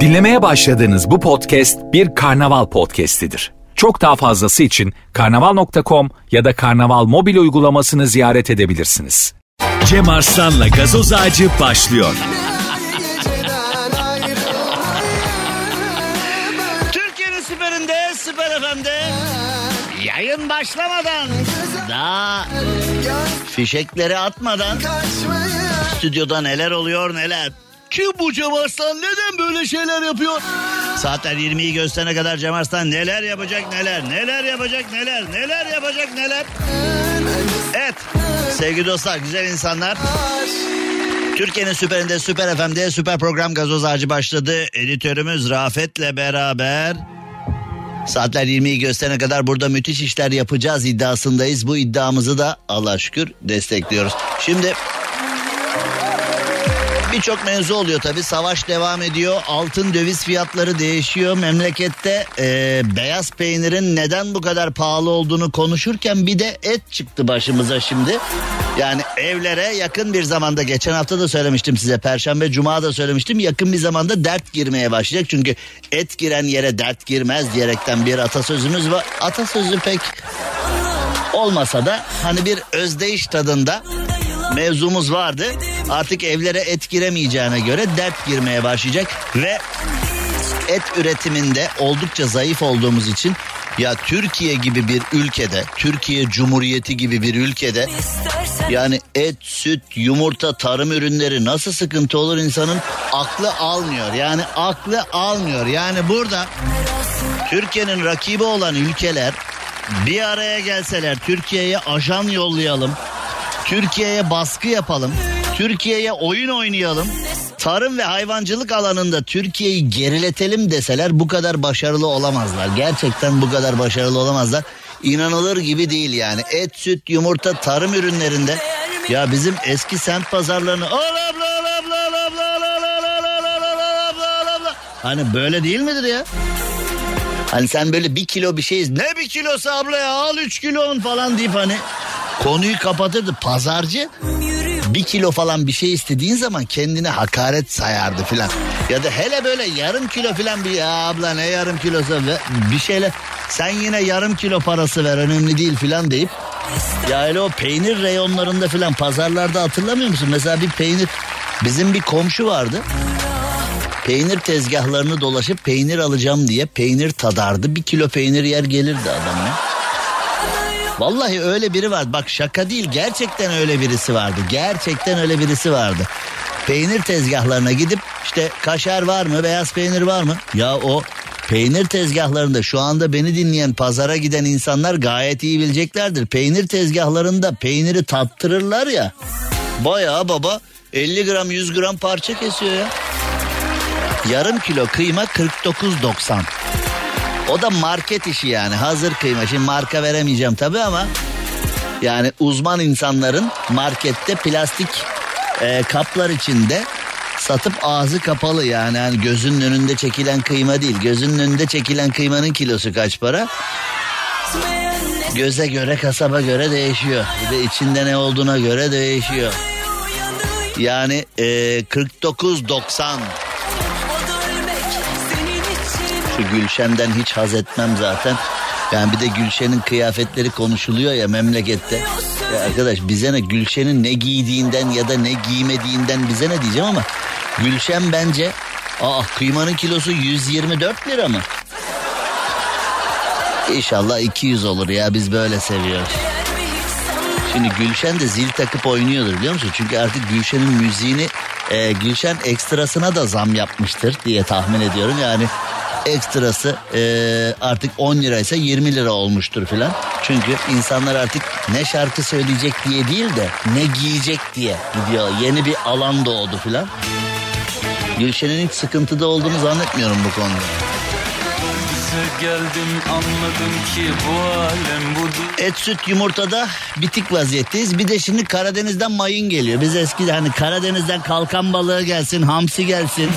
Dinlemeye başladığınız bu podcast bir karnaval podcastidir. Çok daha fazlası için karnaval.com ya da karnaval mobil uygulamasını ziyaret edebilirsiniz. Cem Arslan'la gazoz ağacı başlıyor. Türkiye'nin süperinde, süper FM'de yayın başlamadan daha fişekleri atmadan stüdyoda neler oluyor neler. Kim bu Cem Arslan neden böyle şeyler yapıyor? Saatler 20'yi gösterene kadar Cem Arslan neler yapacak neler neler yapacak neler neler yapacak neler. Evet sevgili dostlar güzel insanlar. Türkiye'nin süperinde Süper FM'de süper program gazoz ağacı başladı. Editörümüz Rafet'le beraber saatler 20'yi gösterene kadar burada müthiş işler yapacağız iddiasındayız. Bu iddiamızı da Allah şükür destekliyoruz. Şimdi Birçok mevzu oluyor tabi savaş devam ediyor. Altın döviz fiyatları değişiyor memlekette. E, beyaz peynirin neden bu kadar pahalı olduğunu konuşurken bir de et çıktı başımıza şimdi. Yani evlere yakın bir zamanda geçen hafta da söylemiştim size perşembe cuma da söylemiştim yakın bir zamanda dert girmeye başlayacak. Çünkü et giren yere dert girmez diyerekten bir atasözümüz var. Atasözü pek olmasa da hani bir özdeyiş tadında mevzumuz vardı. Artık evlere et giremeyeceğine göre dert girmeye başlayacak ve et üretiminde oldukça zayıf olduğumuz için ya Türkiye gibi bir ülkede, Türkiye Cumhuriyeti gibi bir ülkede yani et, süt, yumurta, tarım ürünleri nasıl sıkıntı olur insanın aklı almıyor. Yani aklı almıyor. Yani burada Türkiye'nin rakibi olan ülkeler bir araya gelseler Türkiye'ye ajan yollayalım. Türkiye'ye baskı yapalım. Türkiye'ye oyun oynayalım. Tarım ve hayvancılık alanında Türkiye'yi geriletelim deseler bu kadar başarılı olamazlar. Gerçekten bu kadar başarılı olamazlar. İnanılır gibi değil yani. Et, süt, yumurta, tarım ürünlerinde ya bizim eski semt pazarlarını Hani böyle değil midir ya? Hani sen böyle bir kilo bir şeyiz. Ne bir kilosu abla ya al üç kilon falan deyip hani konuyu kapatırdı. Pazarcı bir kilo falan bir şey istediğin zaman kendine hakaret sayardı filan. Ya da hele böyle yarım kilo filan bir ya abla ne yarım kilosu bir şeyle sen yine yarım kilo parası ver önemli değil filan deyip ya hele o peynir reyonlarında filan pazarlarda hatırlamıyor musun? Mesela bir peynir bizim bir komşu vardı. Peynir tezgahlarını dolaşıp peynir alacağım diye peynir tadardı. Bir kilo peynir yer gelirdi adam ya. Vallahi öyle biri var. Bak şaka değil gerçekten öyle birisi vardı. Gerçekten öyle birisi vardı. Peynir tezgahlarına gidip işte kaşar var mı beyaz peynir var mı? Ya o peynir tezgahlarında şu anda beni dinleyen pazara giden insanlar gayet iyi bileceklerdir. Peynir tezgahlarında peyniri tattırırlar ya. Bayağı baba 50 gram 100 gram parça kesiyor ya. Yarım kilo kıyma 49.90. O da market işi yani hazır kıyma. Şimdi marka veremeyeceğim tabii ama yani uzman insanların markette plastik e, kaplar içinde satıp ağzı kapalı yani. yani gözünün önünde çekilen kıyma değil. Gözünün önünde çekilen kıymanın kilosu kaç para? Göze göre kasaba göre değişiyor. Bir de içinde ne olduğuna göre değişiyor. Yani e, 49.90 şu Gülşen'den hiç haz etmem zaten. Yani bir de Gülşen'in kıyafetleri konuşuluyor ya memlekette. Ya arkadaş bize ne Gülşen'in ne giydiğinden ya da ne giymediğinden bize ne diyeceğim ama Gülşen bence aa kıymanın kilosu 124 lira mı? İnşallah 200 olur ya biz böyle seviyoruz. Şimdi Gülşen de zil takıp oynuyordur biliyor musun? Çünkü artık Gülşen'in müziğini e, Gülşen ekstrasına da zam yapmıştır diye tahmin ediyorum. Yani ekstrası e, artık 10 liraysa 20 lira olmuştur filan. Çünkü insanlar artık ne şarkı söyleyecek diye değil de ne giyecek diye gidiyor. Yeni bir alan doğdu filan. Gülşen'in hiç sıkıntıda olduğunu zannetmiyorum bu konuda. geldim anladım ki bu alem budur. Et süt yumurtada bitik vaziyetteyiz. Bir de şimdi Karadeniz'den mayın geliyor. Biz eski hani Karadeniz'den kalkan balığı gelsin, hamsi gelsin,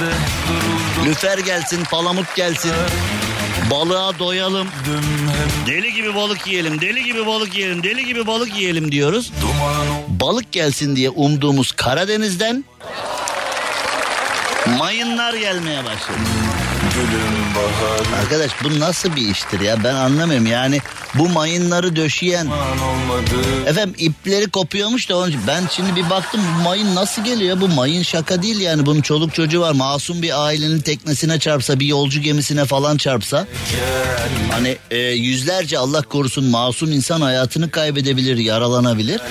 lüfer gelsin, palamut gelsin. Balığa doyalım. Deli gibi balık yiyelim, deli gibi balık yiyelim, deli gibi balık yiyelim diyoruz. Balık gelsin diye umduğumuz Karadeniz'den Mayınlar gelmeye başladı. Arkadaş bu nasıl bir iştir ya? Ben anlamıyorum. Yani bu mayınları döşeyen efendim ipleri kopuyormuş da onun için. Ben şimdi bir baktım bu mayın nasıl geliyor bu mayın şaka değil yani. Bunun çoluk çocuğu var. Masum bir ailenin teknesine çarpsa bir yolcu gemisine falan çarpsa. Hani e, yüzlerce Allah korusun masum insan hayatını kaybedebilir yaralanabilir.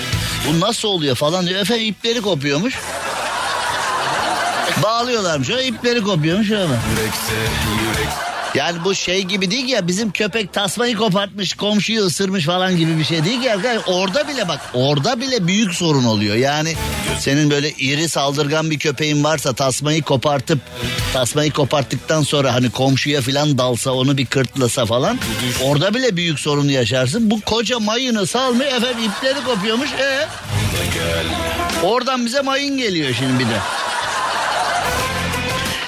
Bu nasıl oluyor falan diyor. Efendim ipleri kopuyormuş Bağlıyorlarmış o ipleri kopuyormuş ama. Yani bu şey gibi değil ya bizim köpek tasmayı kopartmış komşuyu ısırmış falan gibi bir şey değil ki arkadaşlar. Orada bile bak orada bile büyük sorun oluyor. Yani senin böyle iri saldırgan bir köpeğin varsa tasmayı kopartıp tasmayı koparttıktan sonra hani komşuya falan dalsa onu bir kırtlasa falan orada bile büyük sorunu yaşarsın. Bu koca mayını salmıyor efendim ipleri kopuyormuş. E Oradan bize mayın geliyor şimdi bir de.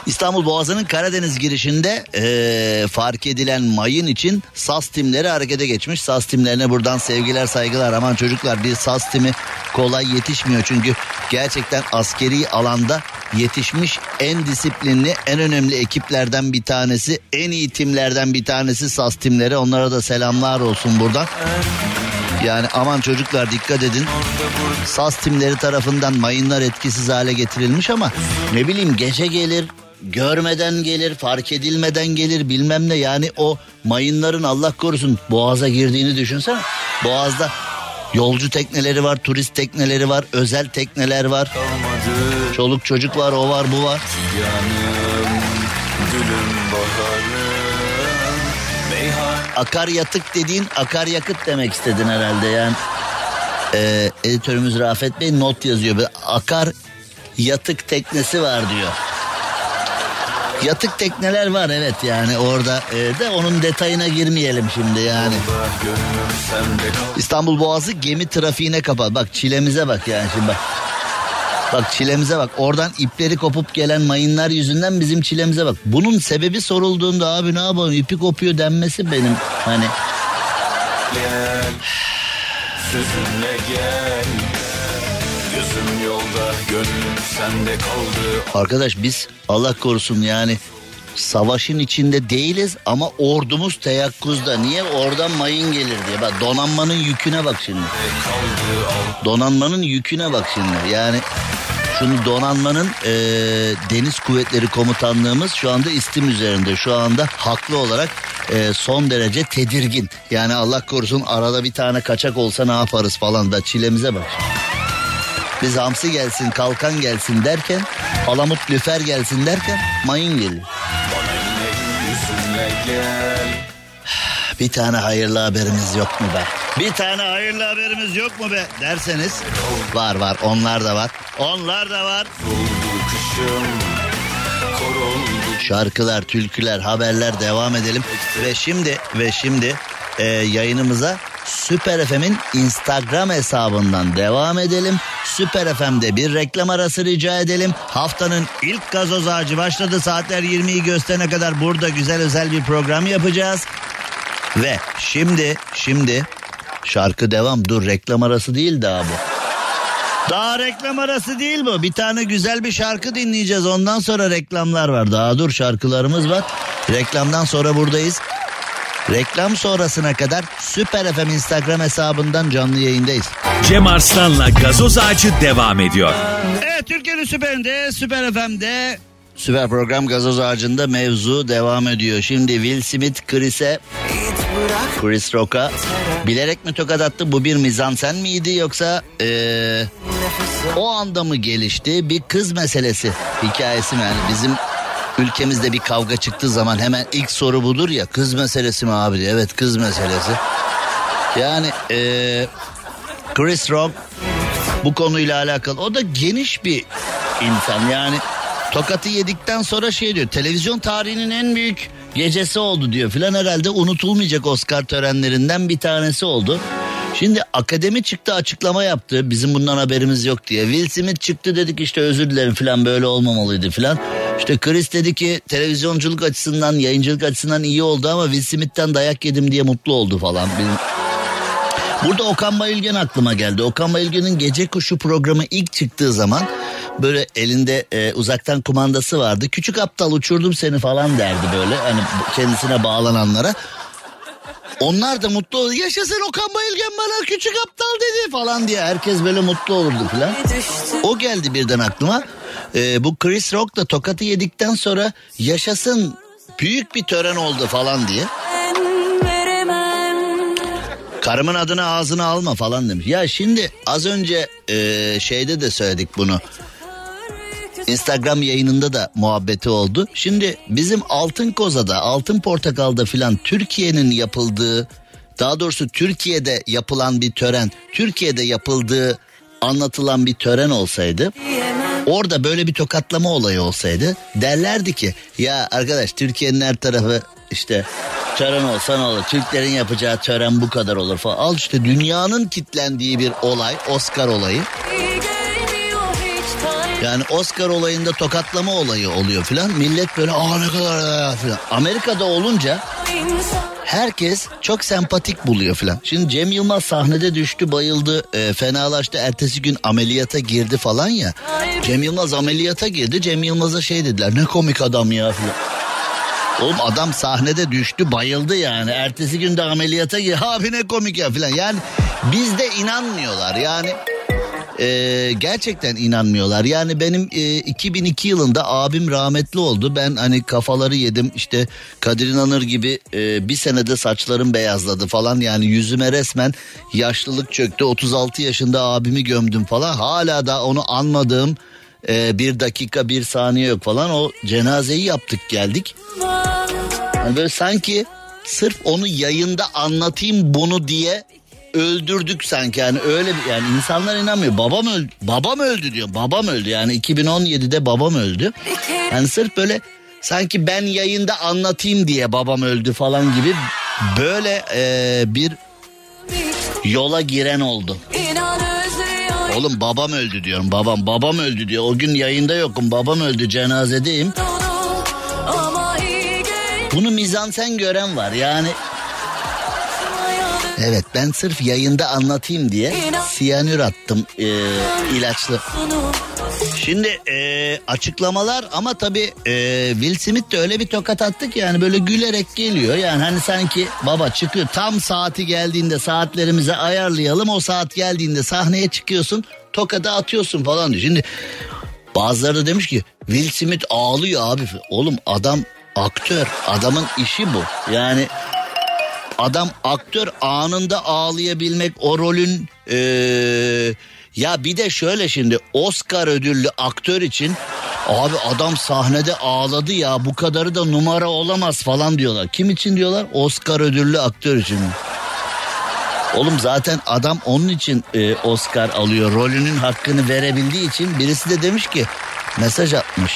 İstanbul Boğazı'nın Karadeniz girişinde ee, fark edilen mayın için SAS timleri harekete geçmiş. SAS timlerine buradan sevgiler saygılar. Aman çocuklar bir SAS timi kolay yetişmiyor. Çünkü gerçekten askeri alanda yetişmiş en disiplinli en önemli ekiplerden bir tanesi. En iyi timlerden bir tanesi SAS timleri. Onlara da selamlar olsun buradan. Yani aman çocuklar dikkat edin. SAS timleri tarafından mayınlar etkisiz hale getirilmiş ama ne bileyim gece gelir görmeden gelir, fark edilmeden gelir bilmem ne. Yani o mayınların Allah korusun boğaza girdiğini düşünsene. Boğazda yolcu tekneleri var, turist tekneleri var, özel tekneler var. Çoluk çocuk var, o var, bu var. Akar yatık dediğin akar yakıt demek istedin herhalde yani. Ee, editörümüz Rafet Bey not yazıyor. Akar yatık teknesi var diyor. Yatık tekneler var evet yani orada e, de onun detayına girmeyelim şimdi yani. İstanbul Boğazı gemi trafiğine kapalı. Bak çilemize bak yani şimdi bak. Bak çilemize bak oradan ipleri kopup gelen mayınlar yüzünden bizim çilemize bak. Bunun sebebi sorulduğunda abi ne yapalım ipi kopuyor denmesi benim hani. Gel, gel. Gözüm yolda, gönlüm sende kaldı. Arkadaş biz Allah korusun yani savaşın içinde değiliz ama ordumuz teyakkuzda. Niye? Oradan mayın gelir diye. Bak donanmanın yüküne bak şimdi. Donanmanın yüküne bak şimdi. Yani şunu donanmanın e, deniz kuvvetleri komutanlığımız şu anda istim üzerinde. Şu anda haklı olarak e, son derece tedirgin. Yani Allah korusun arada bir tane kaçak olsa ne yaparız falan da çilemize bak. Biz hamsi gelsin kalkan gelsin derken palamut lüfer gelsin derken mayın geliyor. Bir tane hayırlı haberimiz yok mu be? Bir tane hayırlı haberimiz yok mu be derseniz var var onlar da var. Onlar da var. Şarkılar, türküler, haberler devam edelim. Ve şimdi ve şimdi e, yayınımıza Süper FM'in Instagram hesabından devam edelim. Süper FM'de bir reklam arası rica edelim. Haftanın ilk gazoz ağacı başladı. Saatler 20'yi gösterene kadar burada güzel özel bir program yapacağız. Ve şimdi şimdi şarkı devam. Dur reklam arası değil daha bu. Daha reklam arası değil bu. Bir tane güzel bir şarkı dinleyeceğiz. Ondan sonra reklamlar var. Daha dur şarkılarımız var. Reklamdan sonra buradayız. Reklam sonrasına kadar Süper FM Instagram hesabından canlı yayındayız. Cem Arslan'la gazoz ağacı devam ediyor. Evet Türkiye'nin süperinde Süper FM'de Süper program gazoz ağacında mevzu devam ediyor. Şimdi Will Smith Chris'e Chris Rock'a bilerek mi tokat attı? Bu bir mizansen miydi yoksa eee, o anda mı gelişti? Bir kız meselesi hikayesi mi? Yani bizim ülkemizde bir kavga çıktığı zaman hemen ilk soru budur ya kız meselesi mi abi diye. Evet kız meselesi. Yani eee Chris Rock bu konuyla alakalı. O da geniş bir insan yani tokatı yedikten sonra şey diyor televizyon tarihinin en büyük gecesi oldu diyor filan herhalde unutulmayacak Oscar törenlerinden bir tanesi oldu. Şimdi akademi çıktı açıklama yaptı bizim bundan haberimiz yok diye. Will Smith çıktı dedik işte özür dilerim filan böyle olmamalıydı filan. İşte Chris dedi ki televizyonculuk açısından yayıncılık açısından iyi oldu ama Will Smith'ten dayak yedim diye mutlu oldu falan. Burada Okan Bayülgen aklıma geldi. Okan Bayülgen'in Gece Kuşu programı ilk çıktığı zaman Böyle elinde e, uzaktan kumandası vardı. Küçük aptal uçurdum seni falan derdi böyle. Hani kendisine bağlananlara. Onlar da mutlu oldu. Yaşasın Okan Bayülgen bana küçük aptal dedi falan diye. Herkes böyle mutlu olurdu falan. O geldi birden aklıma. Ee, bu Chris Rock da tokatı yedikten sonra yaşasın büyük bir tören oldu falan diye. Karımın adını ağzına alma falan demiş. Ya şimdi az önce e, şeyde de söyledik bunu. Instagram yayınında da muhabbeti oldu. Şimdi bizim Altın Koza'da, Altın Portakal'da filan Türkiye'nin yapıldığı, daha doğrusu Türkiye'de yapılan bir tören, Türkiye'de yapıldığı anlatılan bir tören olsaydı, orada böyle bir tokatlama olayı olsaydı derlerdi ki ya arkadaş Türkiye'nin her tarafı işte tören olsa ne olur? Türklerin yapacağı tören bu kadar olur falan. Al işte dünyanın kitlendiği bir olay, Oscar olayı. Yani Oscar olayında tokatlama olayı oluyor filan. Millet böyle aa ne kadar filan. Amerika'da olunca herkes çok sempatik buluyor filan. Şimdi Cem Yılmaz sahnede düştü bayıldı e, fenalaştı ertesi gün ameliyata girdi falan ya. Cem Yılmaz ameliyata girdi Cem Yılmaz'a şey dediler ne komik adam ya filan. Oğlum adam sahnede düştü bayıldı yani. Ertesi gün de ameliyata gir. Abi ne komik ya filan. Yani bizde inanmıyorlar yani. Ee, gerçekten inanmıyorlar. Yani benim e, 2002 yılında abim rahmetli oldu. Ben hani kafaları yedim işte Kadir İnanır gibi e, bir senede saçlarım beyazladı falan. Yani yüzüme resmen yaşlılık çöktü. 36 yaşında abimi gömdüm falan. Hala da onu anmadığım e, bir dakika bir saniye yok falan. O cenazeyi yaptık geldik. Yani böyle sanki sırf onu yayında anlatayım bunu diye öldürdük sanki yani öyle bir yani insanlar inanmıyor. Babam öldü. Babam öldü diyor. Babam öldü yani 2017'de babam öldü. Yani sırf böyle sanki ben yayında anlatayım diye babam öldü falan gibi böyle e, bir yola giren oldu. Oğlum babam öldü diyorum babam babam öldü diyor. O gün yayında yokum babam öldü cenazedeyim. Bunu mizansen gören var yani Evet ben sırf yayında anlatayım diye siyanür attım e, ilaçlı. Şimdi e, açıklamalar ama tabii e, Will Smith de öyle bir tokat attı ki yani böyle gülerek geliyor. Yani hani sanki baba çıkıyor tam saati geldiğinde saatlerimize ayarlayalım o saat geldiğinde sahneye çıkıyorsun tokada atıyorsun falan diyor. Şimdi bazıları da demiş ki Will Smith ağlıyor abi. Oğlum adam aktör adamın işi bu yani adam aktör anında ağlayabilmek o rolün ee, ya bir de şöyle şimdi Oscar ödüllü aktör için abi adam sahnede ağladı ya bu kadarı da numara olamaz falan diyorlar. Kim için diyorlar? Oscar ödüllü aktör için. Oğlum zaten adam onun için e, Oscar alıyor. Rolünün hakkını verebildiği için birisi de demiş ki mesaj atmış.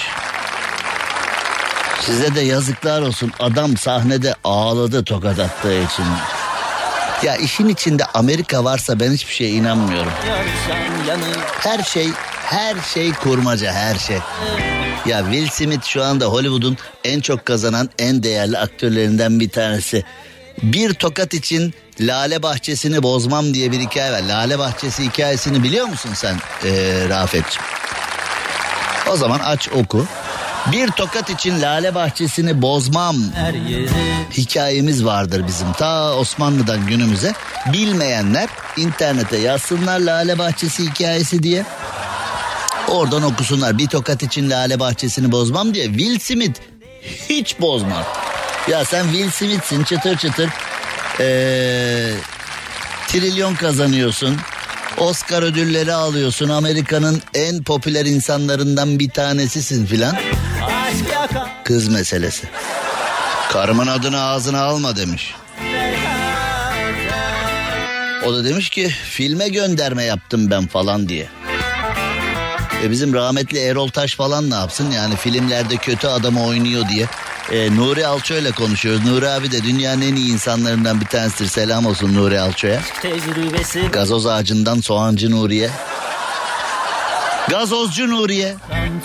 Size de yazıklar olsun adam sahnede ağladı tokat attığı için. Ya işin içinde Amerika varsa ben hiçbir şeye inanmıyorum. Her şey her şey kurmaca her şey. Ya Will Smith şu anda Hollywood'un en çok kazanan en değerli aktörlerinden bir tanesi. Bir tokat için Lale Bahçesi'ni bozmam diye bir hikaye var. Lale Bahçesi hikayesini biliyor musun sen ee, Rafet'ciğim? O zaman aç oku. Bir tokat için Lale Bahçesi'ni bozmam hikayemiz vardır bizim ta Osmanlı'dan günümüze. Bilmeyenler internete yazsınlar Lale Bahçesi hikayesi diye. Oradan okusunlar bir tokat için Lale Bahçesi'ni bozmam diye. Will Smith hiç bozmaz. Ya sen Will Smith'sin çıtır çıtır ee, trilyon kazanıyorsun. Oscar ödülleri alıyorsun. Amerika'nın en popüler insanlarından bir tanesisin filan. Kız meselesi. Karımın adını ağzına alma demiş. O da demiş ki filme gönderme yaptım ben falan diye. E bizim rahmetli Erol Taş falan ne yapsın yani filmlerde kötü adamı oynuyor diye. E, Nuri Alço ile konuşuyoruz. Nuri abi de dünyanın en iyi insanlarından bir tanesidir. Selam olsun Nuri Alço'ya. Gazoz ağacından soğancı Nuriye. Gazozcu Nuriye.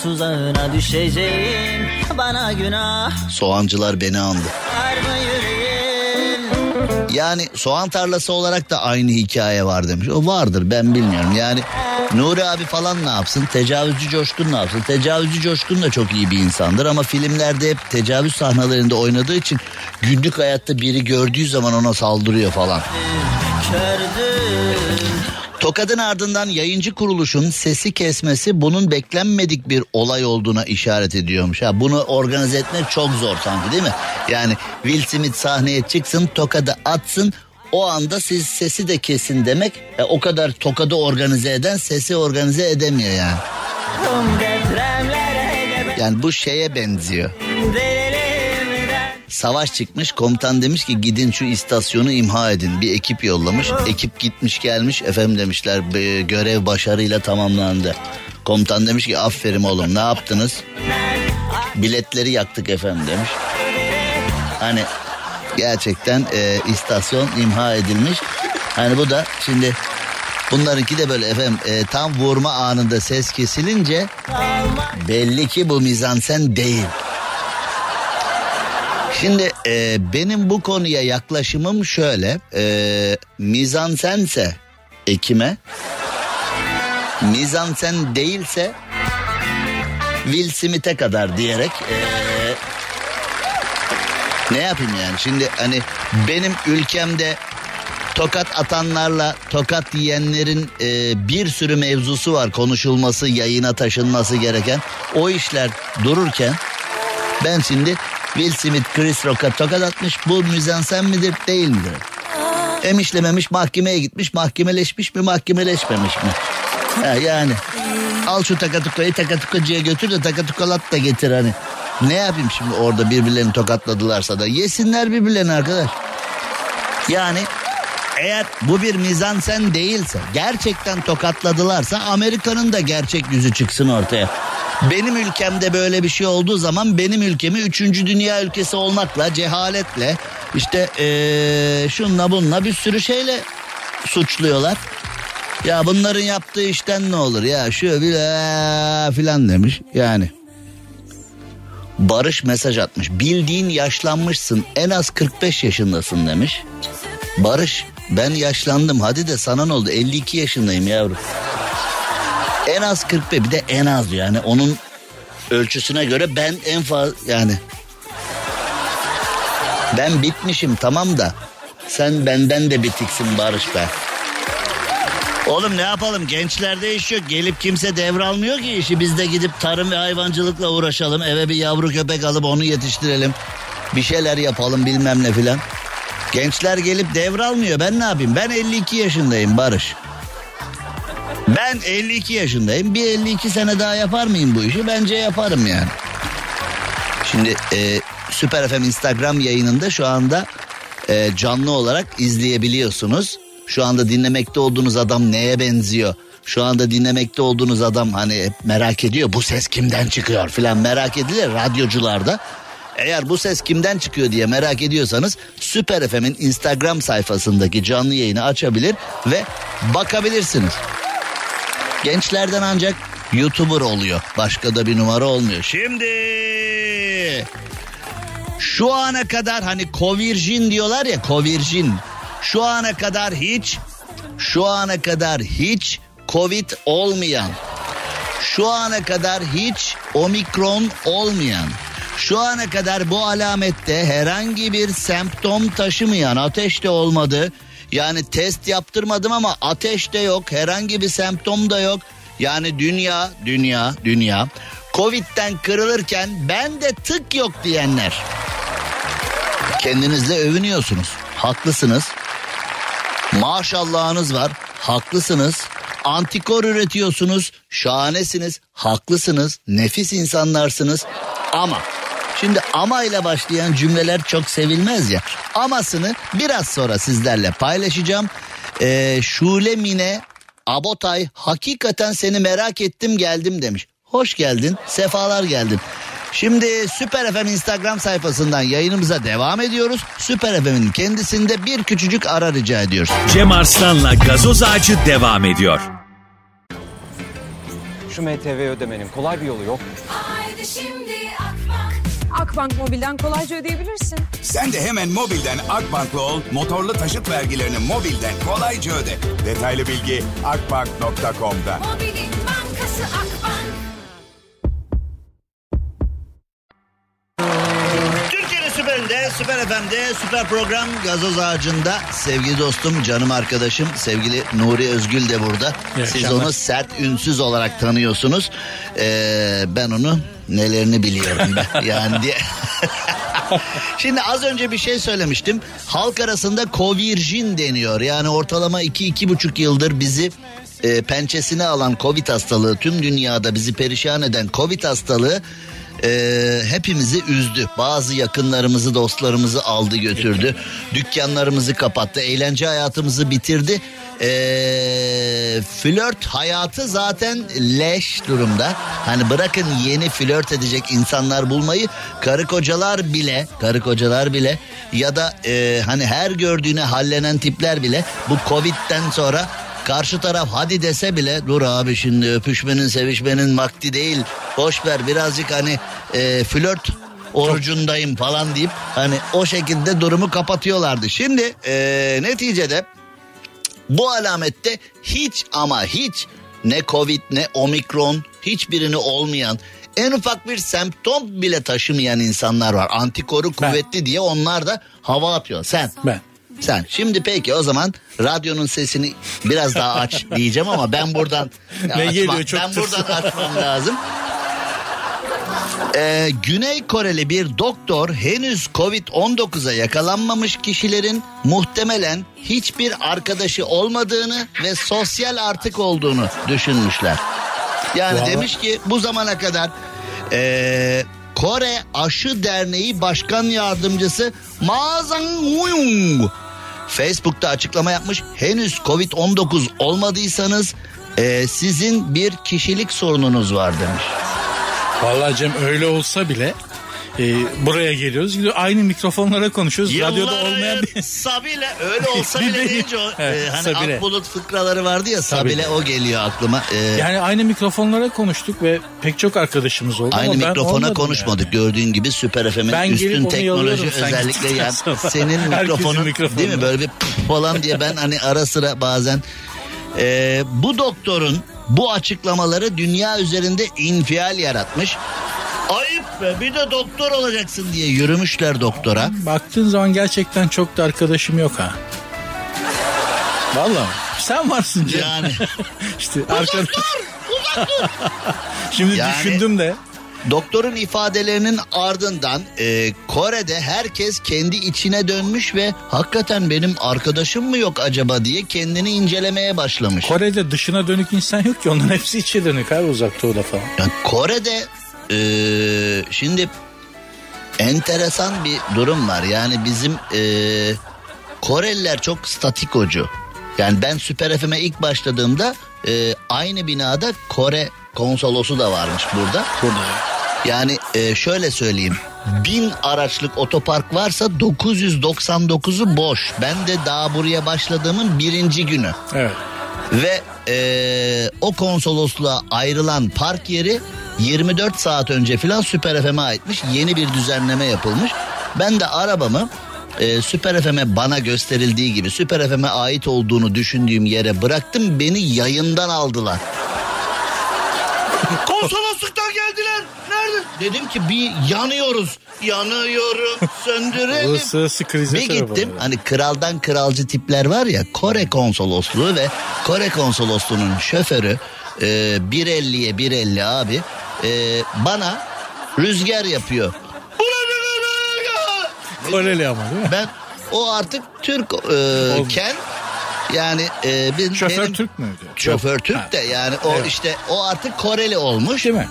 Tuzağına düşeceğim bana günah Soğancılar beni andı. Yani soğan tarlası olarak da aynı hikaye var demiş. O vardır ben bilmiyorum. Yani Nuri abi falan ne yapsın? Tecavüzcü Coşkun ne yapsın? Tecavüzcü Coşkun da çok iyi bir insandır ama filmlerde hep tecavüz sahnelerinde oynadığı için günlük hayatta biri gördüğü zaman ona saldırıyor falan. Tokadın ardından yayıncı kuruluşun sesi kesmesi bunun beklenmedik bir olay olduğuna işaret ediyormuş. Ha, bunu organize etmek çok zor sanki değil mi? Yani Will Smith sahneye çıksın tokadı atsın o anda siz sesi de kesin demek. E, o kadar tokadı organize eden sesi organize edemiyor yani. Yani bu şeye benziyor. Savaş çıkmış komutan demiş ki gidin şu istasyonu imha edin. Bir ekip yollamış. Ekip gitmiş gelmiş efendim demişler görev başarıyla tamamlandı. Komutan demiş ki aferin oğlum ne yaptınız? Biletleri yaktık efendim demiş. Hani gerçekten e, istasyon imha edilmiş. Hani bu da şimdi bunlarınki de böyle efendim e, tam vurma anında ses kesilince belli ki bu mizansen değil. Şimdi e, benim bu konuya yaklaşımım şöyle. E, mizansense ekime, mizansen değilse Will Smith'e kadar diyerek e, ne yapayım yani? Şimdi hani benim ülkemde tokat atanlarla tokat yiyenlerin e, bir sürü mevzusu var konuşulması, yayına taşınması gereken. O işler dururken ben şimdi Will Smith Chris Rock'a tokat atmış. Bu müzensen midir değil midir? Emişlememiş mahkemeye gitmiş. Mahkemeleşmiş mi mahkemeleşmemiş mi? Ha, yani al şu takatukayı takatukacıya götür de takatukalat da getir hani. Ne yapayım şimdi orada birbirlerini tokatladılarsa da yesinler birbirlerini arkadaş. Yani eğer bu bir mizansen değilse gerçekten tokatladılarsa Amerika'nın da gerçek yüzü çıksın ortaya. Benim ülkemde böyle bir şey olduğu zaman benim ülkemi üçüncü dünya ülkesi olmakla cehaletle işte ee, şunla bunla bir sürü şeyle suçluyorlar. Ya bunların yaptığı işten ne olur ya şu bile filan demiş yani. Barış mesaj atmış. Bildiğin yaşlanmışsın en az 45 yaşındasın demiş. Barış ben yaşlandım hadi de sana ne oldu 52 yaşındayım yavrum. En az 45 bir de en az yani onun ölçüsüne göre ben en fazla yani. Ben bitmişim tamam da sen benden de bitiksin Barış be. Oğlum ne yapalım gençlerde iş yok. Gelip kimse devralmıyor ki işi. Biz de gidip tarım ve hayvancılıkla uğraşalım. Eve bir yavru köpek alıp onu yetiştirelim. Bir şeyler yapalım bilmem ne filan. Gençler gelip devralmıyor. Ben ne yapayım? Ben 52 yaşındayım Barış. Ben 52 yaşındayım. Bir 52 sene daha yapar mıyım bu işi? Bence yaparım yani. Şimdi e, Süper FM Instagram yayınında şu anda e, canlı olarak izleyebiliyorsunuz. Şu anda dinlemekte olduğunuz adam neye benziyor? Şu anda dinlemekte olduğunuz adam hani merak ediyor bu ses kimden çıkıyor filan merak edilir radyocularda. Eğer bu ses kimden çıkıyor diye merak ediyorsanız Süper FM'in Instagram sayfasındaki canlı yayını açabilir ve bakabilirsiniz. Gençlerden ancak YouTuber oluyor. Başka da bir numara olmuyor. Şimdi şu ana kadar hani kovirjin diyorlar ya kovirjin. Şu ana kadar hiç şu ana kadar hiç Covid olmayan şu ana kadar hiç omikron olmayan şu ana kadar bu alamette herhangi bir semptom taşımayan ateş de olmadı. Yani test yaptırmadım ama ateş de yok herhangi bir semptom da yok. Yani dünya dünya dünya Covid'den kırılırken ben de tık yok diyenler. Kendinizle övünüyorsunuz. Haklısınız. Maşallahınız var. Haklısınız. Antikor üretiyorsunuz. Şahanesiniz. Haklısınız. Nefis insanlarsınız. Ama Şimdi ama ile başlayan cümleler çok sevilmez ya. Amasını biraz sonra sizlerle paylaşacağım. Ee, Şule Mine Abotay hakikaten seni merak ettim geldim demiş. Hoş geldin, sefalar geldin. Şimdi Süper FM Instagram sayfasından yayınımıza devam ediyoruz. Süper FM'in kendisinde bir küçücük ara rica ediyoruz. Cem Arslan'la gazoz ağacı devam ediyor. Şu MTV ödemenin kolay bir yolu yok. Haydi şimdi Akbank. Mobil'den kolayca ödeyebilirsin. Sen de hemen mobilden Akbank'la ol, motorlu taşıt vergilerini mobilden kolayca öde. Detaylı bilgi akbank.com'da. Mobilin bankası Akbank. Türkiye'nin süperinde, süper FM'de, süper program Gazoz Ağacı'nda sevgili dostum, canım arkadaşım, sevgili Nuri Özgül de burada. İyi Siz akşamlar. onu sert ünsüz olarak tanıyorsunuz. Ee, ben onu nelerini biliyorum ben yani diye. Şimdi az önce bir şey söylemiştim. Halk arasında Covirgin deniyor. Yani ortalama 2-2,5 yıldır bizi e, pençesine alan Covid hastalığı tüm dünyada bizi perişan eden Covid hastalığı e, hepimizi üzdü. Bazı yakınlarımızı dostlarımızı aldı götürdü. Dükkanlarımızı kapattı. Eğlence hayatımızı bitirdi. E, flört hayatı zaten leş durumda. Hani bırakın yeni flört edecek insanlar bulmayı karı kocalar bile karı kocalar bile ya da e, hani her gördüğüne hallenen tipler bile bu Covid'den sonra Karşı taraf hadi dese bile dur abi şimdi öpüşmenin sevişmenin vakti değil. Boş ver birazcık hani e, flört orucundayım falan deyip hani o şekilde durumu kapatıyorlardı. Şimdi e, neticede bu alamette hiç ama hiç ne Covid ne Omikron hiçbirini olmayan en ufak bir semptom bile taşımayan insanlar var. Antikoru kuvvetli diye onlar da hava atıyor. Sen. Ben. Sen. Şimdi peki o zaman radyonun sesini biraz daha aç diyeceğim ama ben buradan Ne açma- geliyor? Çok ben tırsın. buradan açmam lazım. Ee, Güney Koreli bir doktor henüz Covid-19'a yakalanmamış kişilerin muhtemelen hiçbir arkadaşı olmadığını ve sosyal artık olduğunu düşünmüşler. Yani Vallahi- demiş ki bu zamana kadar ee, Kore Aşı Derneği Başkan Yardımcısı Ma Zhang-Huyung Facebook'ta açıklama yapmış. Henüz Covid-19 olmadıysanız ee, sizin bir kişilik sorununuz var demiş. Vallahi Cem öyle olsa bile e, buraya geliyoruz. gidiyor Aynı mikrofonlara konuşuyoruz. Radyoda olmayan bir... Sabile öyle olsa bile deyince o Evet, e, hani Sabile. Akbulut fıkraları vardı ya Sabile, Sabile. o geliyor aklıma. E, Yani aynı mikrofonlara konuştuk ve pek çok arkadaşımız oldu. Aynı mikrofona konuşmadık. yani. Gördüğün gibi Süper FM'in Ben üstün teknoloji özellikle ya senin mikrofonun mikrofonu. değil mi böyle bir falan diye ben hani ara sıra bazen e, bu doktorun bu açıklamaları dünya üzerinde infial yaratmış. Ayıp be bir de doktor olacaksın diye yürümüşler doktora. Baktığın zaman gerçekten çok da arkadaşım yok ha. Vallahi sen varsın Cem. Yani işte arkadaş. Şimdi Yani- düşündüm de. Doktorun ifadelerinin ardından e, Kore'de herkes kendi içine dönmüş ve hakikaten benim arkadaşım mı yok acaba diye kendini incelemeye başlamış. Kore'de dışına dönük insan yok ki onların hepsi içe dönük abi uzak doğuda falan. Yani Kore'de e, şimdi enteresan bir durum var. Yani bizim e, Koreliler çok statikocu. Yani ben Süper FM'e ilk başladığımda e, aynı binada Kore konsolosu da varmış burada. Burada. Yani e, şöyle söyleyeyim. Bin araçlık otopark varsa 999'u boş. Ben de daha buraya başladığımın birinci günü. Evet. Ve e, o konsolosluğa ayrılan park yeri 24 saat önce filan Süper FM'e aitmiş. Yeni bir düzenleme yapılmış. Ben de arabamı e, Süper FM'e bana gösterildiği gibi Süper FM'e ait olduğunu düşündüğüm yere bıraktım. Beni yayından aldılar. Konsolosluktan geldiler. Nerede? Dedim ki bir yanıyoruz. Yanıyorum. Söndürelim. Uluslararası krize Bir sebep gittim oluyor. hani kraldan kralcı tipler var ya Kore konsolosluğu ve Kore konsolosluğunun şoförü e, 1.50'ye 1.50 abi e, bana rüzgar yapıyor. Koreli ama değil mi? Ben o artık Türk e, ken yani e, benim, Şoför benim- Türk müydü? Şoför Yok. Türk Ha. de yani o Evet. işte o artık Koreli olmuş. Değil mi?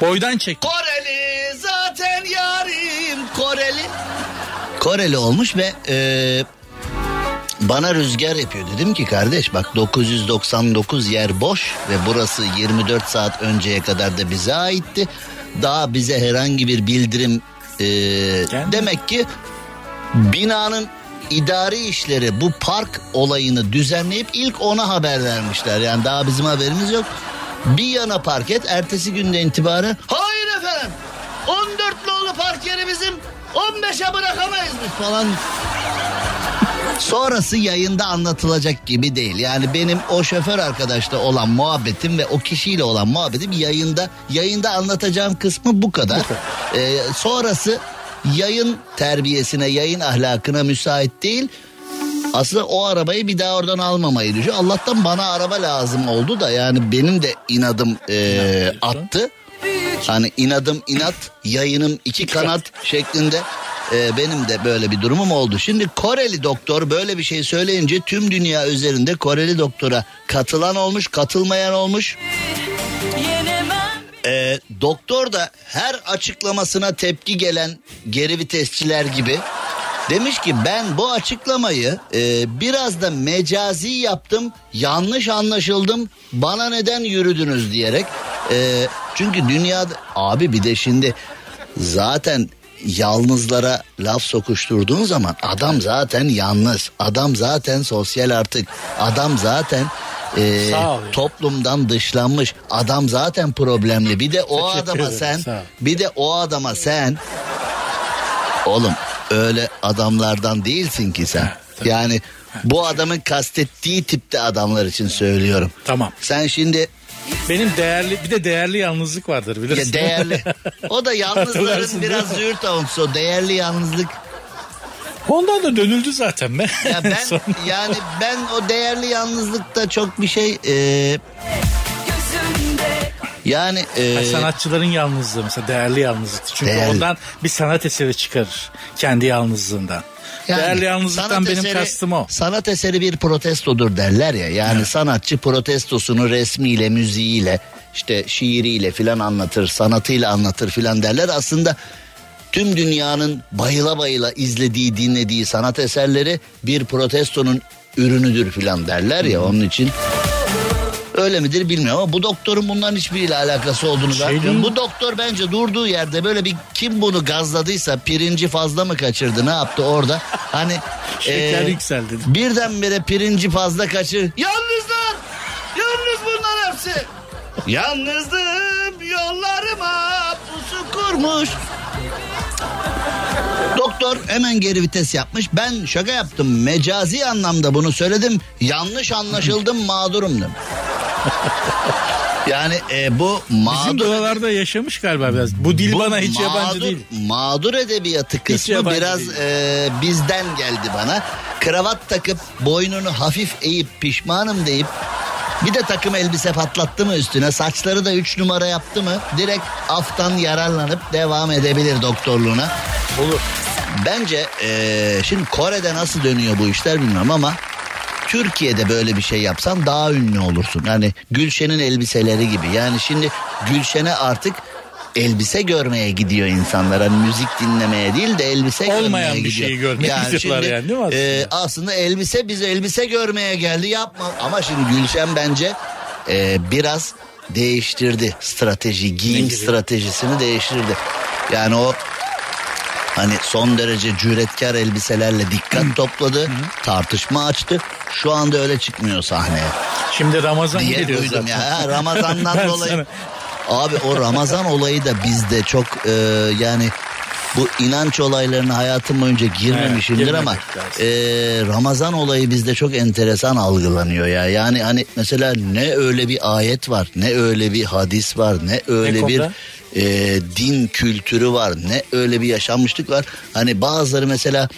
Boydan çek. Koreli zaten yarim Koreli. Koreli olmuş ve e, bana rüzgar yapıyor. Dedim ki kardeş bak 999 yer boş ve burası 24 saat önceye kadar da bize aitti. Daha bize herhangi bir bildirim e, demek ki binanın idari işleri bu park olayını düzenleyip ilk ona haber vermişler. Yani daha bizim haberimiz yok. Bir yana park et ertesi günden itibaren hayır efendim 14 nolu park yeri bizim 15'e bırakamayız biz falan. Sonrası yayında anlatılacak gibi değil. Yani benim o şoför arkadaşla olan muhabbetim ve o kişiyle olan muhabbetim yayında yayında anlatacağım kısmı bu kadar. Ee, sonrası yayın terbiyesine, yayın ahlakına müsait değil. Aslında o arabayı bir daha oradan almamayı düşün. Allah'tan bana araba lazım oldu da yani benim de inadım e, attı. Hani inadım inat, yayınım iki kanat şeklinde e, benim de böyle bir durumum oldu. Şimdi Koreli doktor böyle bir şey söyleyince tüm dünya üzerinde Koreli doktora katılan olmuş, katılmayan olmuş. E, doktor da her açıklamasına tepki gelen geri vitesçiler gibi Demiş ki ben bu açıklamayı e, biraz da mecazi yaptım, yanlış anlaşıldım, bana neden yürüdünüz diyerek. E, çünkü dünyada abi bir de şimdi zaten yalnızlara laf sokuşturduğun zaman adam zaten yalnız, adam zaten sosyal artık, adam zaten e, toplumdan dışlanmış, adam zaten problemli. Bir de o Teşekkür adama ederim, sen, bir de o adama sen Oğlum öyle adamlardan değilsin ki sen. Yani bu adamın kastettiği tipte adamlar için söylüyorum. Tamam. Sen şimdi Benim değerli bir de değerli yalnızlık vardır ya bilirsin. değerli. O da yalnızların biraz züğürt avuntusu. o Değerli yalnızlık. Ondan da dönüldü zaten be. Ya ben yani ben o değerli yalnızlıkta çok bir şey e, yani e, sanatçıların yalnızlığı mesela değerli yalnızlıktır. Çünkü Değerli. ondan bir sanat eseri çıkarır. Kendi yalnızlığından. Yani değerli yalnızlıktan benim eseri- kastım o. Sanat eseri bir protestodur derler ya. Yani sanatçı protestosunu resmiyle, müziğiyle, işte şiiriyle filan anlatır, sanatıyla anlatır filan derler. Aslında tüm dünyanın bayıla bayıla izlediği, dinlediği sanat eserleri bir protestonun ürünüdür filan derler ya. Onun için Öyle midir bilmiyorum ama bu doktorun bunların hiçbiriyle alakası olduğunu Şey değil. Bu doktor bence durduğu yerde böyle bir kim bunu gazladıysa pirinci fazla mı kaçırdı ne yaptı orada? Hani Şeker eee, yükseldi. Birdenbire pirinci fazla kaçır. Yalnızlar! Yalnız bunlar hepsi. Yalnızdım yollarıma pusu kurmuş. Doktor hemen geri vites yapmış. Ben şaka yaptım. Mecazi anlamda bunu söyledim. Yanlış anlaşıldım mağdurum. Yani e, bu Bizim mağdur buralarda yaşamış galiba biraz. Bu dil bu bana hiç yabancı mağdur- değil. Mağdur edebiyatı kısmı yabancı biraz değil. e, bizden geldi bana. Kravat takıp boynunu hafif eğip pişmanım deyip bir de takım elbise patlattı mı üstüne saçları da 3 numara yaptı mı direkt aftan yararlanıp devam edebilir doktorluğuna. Olur. Bence e, şimdi Kore'de nasıl dönüyor bu işler bilmiyorum ama Türkiye'de böyle bir şey yapsan daha ünlü olursun. Yani Gülşen'in elbiseleri gibi. Yani şimdi Gülşen'e artık elbise görmeye gidiyor insanlar. Hani müzik dinlemeye değil de elbise Olmayan görmeye bir gidiyor. şeyi görmeye gidiyorlar yani değil mi aslında? e, aslında elbise bize elbise görmeye geldi yapma. Ama şimdi Gülşen bence e, biraz değiştirdi strateji, giyim stratejisini değiştirdi. Yani o Hani son derece cüretkar elbiselerle dikkat topladı, tartışma açtı. Şu anda öyle çıkmıyor sahneye Şimdi Ramazan diye geliyor duydum zaten. ya. Ha, Ramazan'dan dolayı. sana- Abi o Ramazan olayı da bizde çok e, yani bu inanç olaylarına hayatım boyunca girmemişimdir Evet, ama e, Ramazan olayı bizde çok enteresan algılanıyor ya. Yani hani mesela ne öyle bir ayet var, ne öyle bir hadis var, ne öyle Ne bir konuda? E, din kültürü var, ne öyle bir yaşanmışlık var. Hani bazıları mesela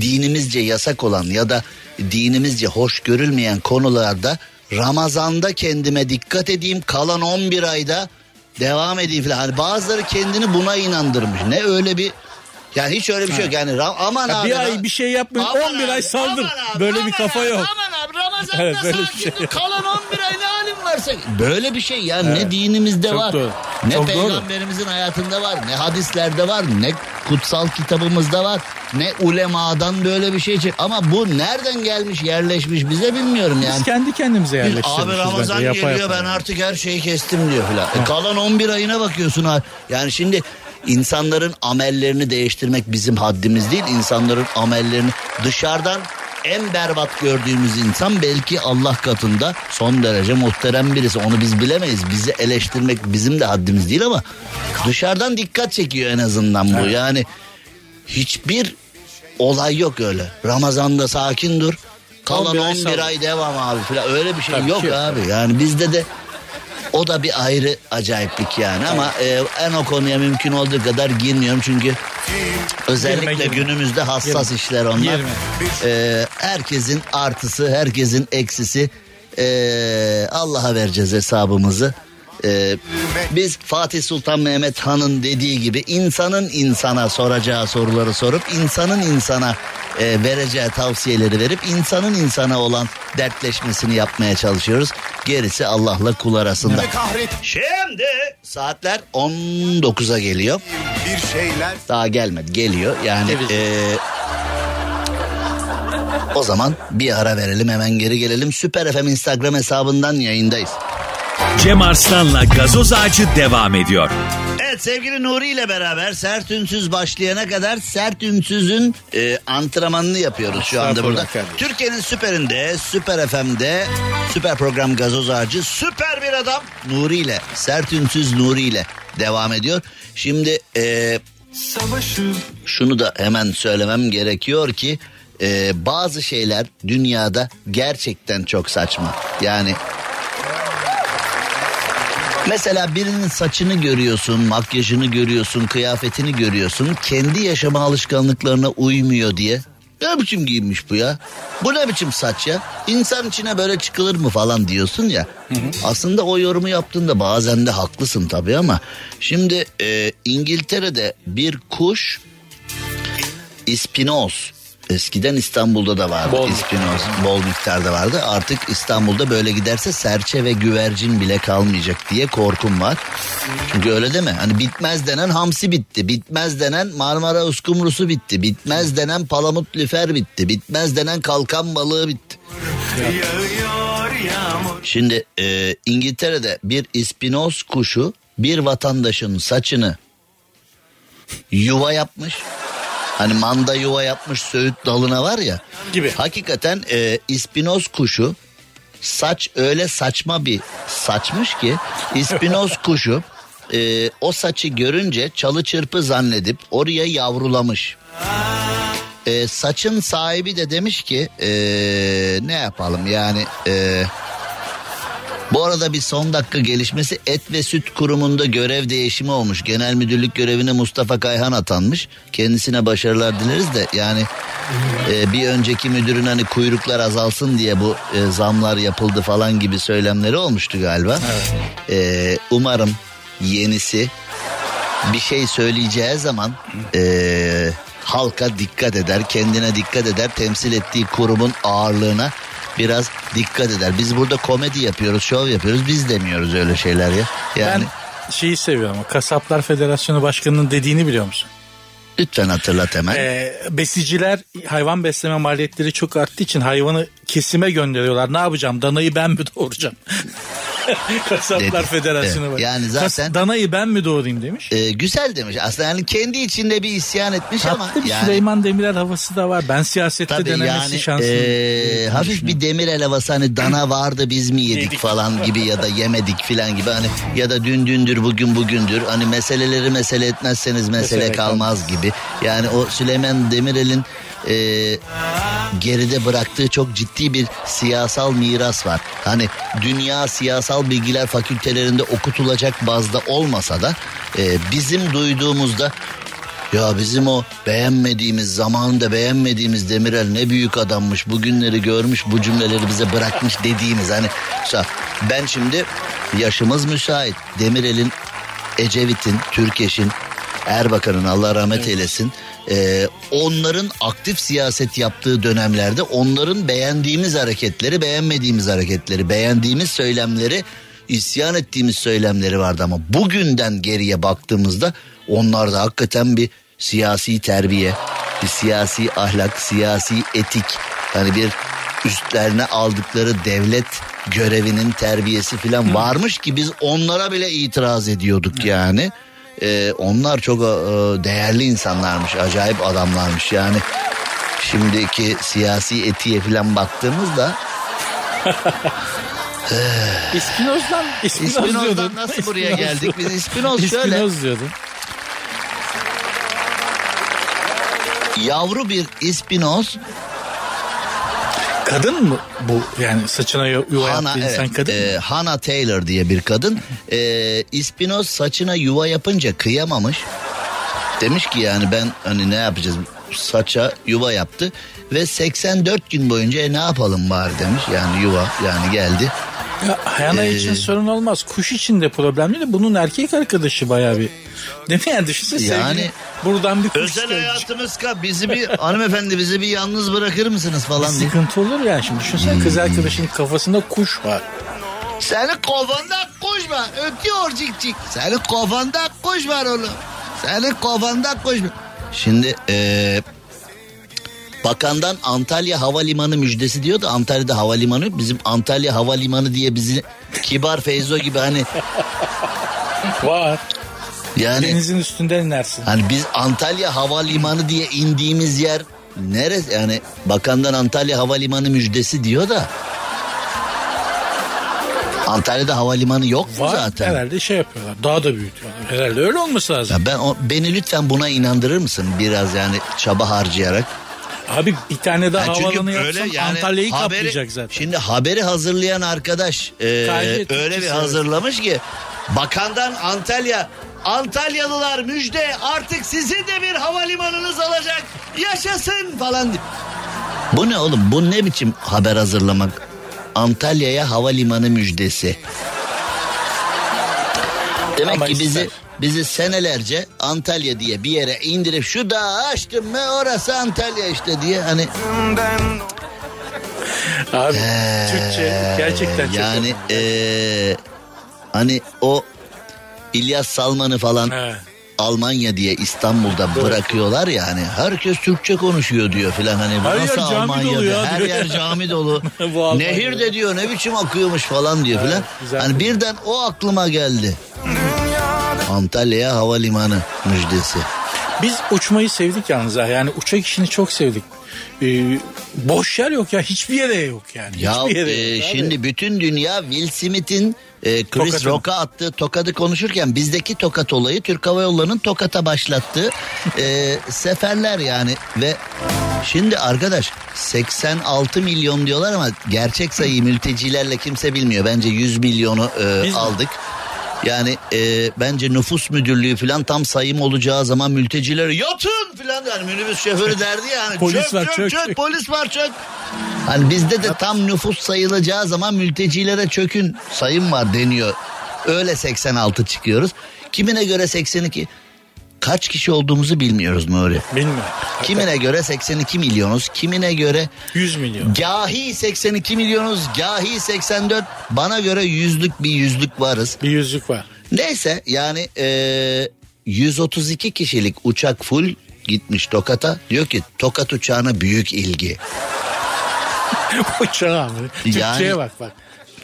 dinimizce yasak olan ya da dinimizce hoş görülmeyen konularda Ramazan'da kendime dikkat edeyim kalan 11 ayda devam edeyim falan. Hani bazıları kendini buna inandırmış. Ne öyle bir yani hiç öyle bir şey yok. Yani aman Ya abi. bir ay bir şey yapmayın Aman 11 ay abi, saldır. aman abi, Böyle aman bir kafa abi, yok. Aman abi Ramazan'da Evet, böyle bir sakin şey dur, kalan 11 ay ne halin varsa. Böyle bir şey ya ne dinimizde Çok var. doğru. Ne Çok doğru. peygamberimizin hayatında var. Ne hadislerde var. Ne kutsal kitabımızda var. Ne ulemadan böyle bir şey çık. Ama bu nereden gelmiş yerleşmiş bize bilmiyorum yani. Biz kendi kendimize yerleştirmişiz. abi Ramazan bence, geliyor yapa. ben artık her şeyi kestim diyor filan. E, kalan 11 ayına bakıyorsun ha. Yani şimdi insanların amellerini değiştirmek bizim haddimiz değil. İnsanların amellerini dışarıdan en berbat gördüğümüz insan belki Allah katında son derece muhterem birisi. Onu biz bilemeyiz. Bizi eleştirmek bizim de haddimiz değil ama dışarıdan dikkat çekiyor en azından bu. Yani hiçbir olay yok öyle. Ramazan'da sakin dur. Kalan 11 ay 11 sabır. ay devam abi falan. Öyle bir şey Tabii yok yok. abi. Yani bizde de o da bir ayrı acayiplik yani ama e, en o konuya mümkün olduğu kadar girmiyorum çünkü özellikle Girme, girme. günümüzde hassas Girme. işler onlar. Girme. E, herkesin artısı, herkesin eksisi e, Allah'a vereceğiz hesabımızı. E, biz Fatih Sultan Mehmet Han'ın dediği gibi insanın insana soracağı soruları sorup insanın insana e, vereceği tavsiyeleri verip insanın insana olan dertleşmesini yapmaya çalışıyoruz. Gerisi Allah'la kul arasında. Şimdi saatler 19'a geliyor. Bir şeyler Daha gelmedi geliyor yani e, o zaman bir ara verelim hemen geri gelelim. Süper FM Instagram hesabından yayındayız. Cem Arslan'la gazoz ağacı devam ediyor. Evet sevgili Nuri ile beraber sert ünsüz başlayana kadar sert ünsüzün e, antrenmanını yapıyoruz şu anda burada. Türkiye'nin süperinde, süper FM'de, süper program gazoz ağacı, süper bir adam Nuri ile, sert ünsüz Nuri ile devam ediyor. Şimdi e, şunu da hemen söylemem gerekiyor ki e, bazı şeyler dünyada gerçekten çok saçma. Yani Mesela birinin saçını görüyorsun, makyajını görüyorsun, kıyafetini görüyorsun. Kendi yaşama alışkanlıklarına uymuyor diye. Ne biçim giyinmiş bu ya? Bu ne biçim saç ya? İnsan içine böyle çıkılır mı falan diyorsun ya. Aslında o yorumu yaptığında bazen de haklısın tabii ama. Şimdi e, İngiltere'de bir kuş ispinoz. Eskiden İstanbul'da da vardı Bol ispinoz. Bol miktarda vardı. Artık İstanbul'da böyle giderse serçe ve güvercin bile kalmayacak diye korkum var. Çünkü öyle deme. Hani bitmez denen hamsi bitti. Bitmez denen Marmara uskumrusu bitti. Bitmez denen palamut lüfer bitti. Bitmez denen kalkan balığı bitti. Şimdi e, İngiltere'de bir ispinoz kuşu bir vatandaşın saçını yuva yapmış. Hani manda yuva yapmış söğüt dalına var ya. Gibi. Hakikaten e, ispinoz kuşu saç öyle saçma bir saçmış ki ispinoz kuşu e, o saçı görünce çalı çırpı zannedip oraya yavrulamış. E, saçın sahibi de demiş ki e, ne yapalım yani e, bu arada bir son dakika gelişmesi Et ve Süt Kurumu'nda görev değişimi olmuş. Genel müdürlük görevine Mustafa Kayhan atanmış. Kendisine başarılar dileriz de yani e, bir önceki müdürün hani kuyruklar azalsın diye bu e, zamlar yapıldı falan gibi söylemleri olmuştu galiba. E, umarım yenisi bir şey söyleyeceği zaman e, halka dikkat eder, kendine dikkat eder, temsil ettiği kurumun ağırlığına biraz dikkat eder. Biz burada komedi yapıyoruz, şov yapıyoruz. Biz demiyoruz öyle şeyler ya. Yani Ben şeyi seviyorum. Kasaplar Federasyonu Başkanı'nın dediğini biliyor musun? lütfen hatırlat hemen. Ee, besiciler hayvan besleme maliyetleri çok arttığı için hayvanı kesime gönderiyorlar. Ne yapacağım? Danayı ben mi doğuracağım? Kasaplar Dedi. Federasyonu Evet, var. yani zaten- danayı ben mi doğurayım demiş. E, güzel demiş. Aslında yani kendi içinde bir isyan etmiş ama Tatlı bir yani Süleyman Demirel havası da var. Ben siyasette Tabii denemesi yani şansım. eee, hafif bir demir elevası hani dana vardı biz mi yedik, Yedik. falan gibi ya da yemedik filan gibi hani ya da dün dündür bugün bugündür hani meseleleri mesele etmezseniz mesele, Mesele kalmaz gibi. Yani o Süleyman Demirel'in eee, geride bıraktığı çok ciddi bir siyasal miras var. Hani dünya siyasal bilgiler fakültelerinde okutulacak bazda olmasa da eee, bizim duyduğumuzda ya bizim o beğenmediğimiz zamanında beğenmediğimiz Demirel ne büyük adammış bugünleri görmüş bu cümleleri bize bırakmış dediğimiz hani ben şimdi yaşımız müsait Demirel'in Ecevit'in Türkeş'in Erbakan'ın Allah rahmet eylesin ee, onların aktif siyaset yaptığı dönemlerde onların beğendiğimiz hareketleri beğenmediğimiz hareketleri beğendiğimiz söylemleri isyan ettiğimiz söylemleri vardı. Ama bugünden geriye baktığımızda onlarda hakikaten bir siyasi terbiye, bir siyasi ahlak, siyasi etik. Yani bir üstlerine aldıkları devlet görevinin terbiyesi falan varmış ki biz onlara bile itiraz ediyorduk yani. Ee, onlar çok e, değerli insanlarmış, acayip adamlarmış yani. şimdiki siyasi etiğe falan baktığımızda İspinoz'dan, İspinoz İspinoz'dan nasıl buraya İspinoz. geldik? Biz İspinoz şöyle İspinoz diyordun. yavru bir İspinoz Kadın mı bu yani saçına yu- yuva Hana, yaptı insan evet, kadın e, mı? Hannah Taylor diye bir kadın. E, İspinoz saçına yuva yapınca kıyamamış. Demiş ki yani ben hani ne yapacağız? Saça yuva yaptı ve 84 gün boyunca "E, ne yapalım bari demiş. Yani yuva yani geldi. Ya Hayana Ee, için sorun olmaz. Kuş için de problemli de bunun erkek arkadaşı bayağı bir. Değil mi yani düşünsene Yani- sevgili buradan bir kuş Özel gelecek. hayatımız ka bizi bir hanımefendi bizi bir yalnız bırakır mısınız falan diye. Sıkıntı olur yani şimdi düşünsene kız Hmm. arkadaşının kafasında kuş var. Senin kafanda kuş var. Ötüyor cik cik. Senin kafanda kuş var oğlum. Senin kafanda kuş var. Şimdi eee bakandan Antalya Havalimanı müjdesi diyor da Antalya'da havalimanı yok. Bizim Antalya Havalimanı diye bizi kibar Feyzo gibi hani Var. yani Denizin üstünden inersin. hani biz Antalya Havalimanı diye indiğimiz yer neresi yani bakandan Antalya Havalimanı müjdesi diyor da Antalya'da havalimanı yok mu Var zaten? herhalde şey yapıyorlar. Daha da büyütüyorlar. Herhalde öyle olması lazım. Ya ben o, beni lütfen buna inandırır mısın biraz yani çaba harcayarak? Abi bir tane daha Yani havalanı öyle yapsam yani Antalya'yı haberi- kaplayacak zaten. Şimdi haberi hazırlayan arkadaş e, öyle bir hazırlamış ki bakandan Antalya Antalyalılar müjde artık sizin de bir havalimanınız olacak yaşasın falan. Bu ne oğlum bu ne biçim haber hazırlamak? Antalya'ya havalimanı müjdesi. Demek Ama ki bizi ister. Bizi senelerce Antalya diye bir yere indirip şu dağı açtım mı orası Antalya işte diye hani Abi Türkçe gerçekten çok yani eee, hani o İlyas Salman'ı falan He. Almanya diye İstanbul'da bırakıyorlar ya hani herkes Türkçe konuşuyor diyor filan hani Her yer nasıl cami Almanya dolu diyor, ya her diyor. yer cami dolu. Nehir de diyor ne biçim akıyormuş falan diyor filan. Güzel. hani birden o aklıma geldi Antalya Havalimanı müjdesi Biz uçmayı sevdik yalnız ha. Yani uçak işini çok sevdik. Ee, boş yer yok ya. Hiçbir yere yok yani. Ya Hiçbir yere e, yok abi. şimdi bütün dünya Will Smith'in e, Chris Tokatını. Rock'a attığı tokadı konuşurken bizdeki tokat olayı Türk Hava Yolları'nın tokata başlattığı e, seferler yani ve şimdi arkadaş 86 milyon diyorlar ama gerçek sayıyı mültecilerle kimse bilmiyor. Bence 100 milyonu e, Biz mi? Yani e, bence nüfus müdürlüğü falan tam sayım olacağı zaman mültecileri yatın falan yani minibüs şoförü derdi yani. Polis çök, var, çök, çök, çök, çök. polis var çök. Hani bizde de tam nüfus sayılacağı zaman mültecilere çökün sayım var deniyor. Öyle 86 çıkıyoruz. Kimine göre 82. Kaç kişi olduğumuzu bilmiyoruz Nuri. Bilmiyorum. Kimine göre 82 milyonuz, kimine göre 100 milyon. gahi 82 milyonuz, gahi 84. Bana göre yüzlük bir yüzlük varız. Bir yüzlük var. Neyse yani eee 132 kişilik uçak full gitmiş Tokat'a. Diyor ki Tokat uçağına büyük ilgi. Uçağa. Türkçe'ye Yani- bak bak.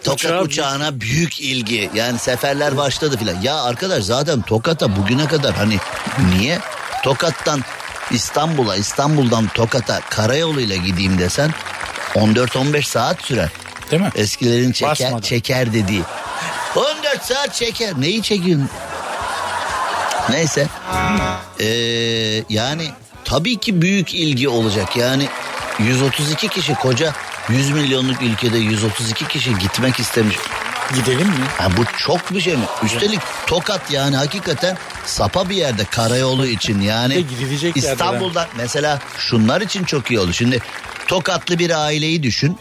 Tokat Uçağa- uçağına büyük ilgi. Yani seferler başladı filan. Ya arkadaş zaten Tokat'a bugüne kadar hani niye Tokat'tan İstanbul'a, İstanbul'dan Tokat'a karayoluyla gideyim desen 14-15 saat sürer. Değil mi? Eskilerin çeker, Basmadan. çeker dediği. 14 saat çeker. Neyi çekiyorsun? Neyse. Ee, yani tabii ki büyük ilgi olacak. Yani 132 kişi koca 100 milyonluk ülkede 132 kişi gitmek istemiş. Gidelim mi? Ha, bu çok bir şey mi? Üstelik Tokat yani hakikaten sapa bir yerde karayolu için yani. gidilecek İstanbul'da mesela şunlar için çok iyi oldu. Şimdi Tokatlı bir aileyi düşün.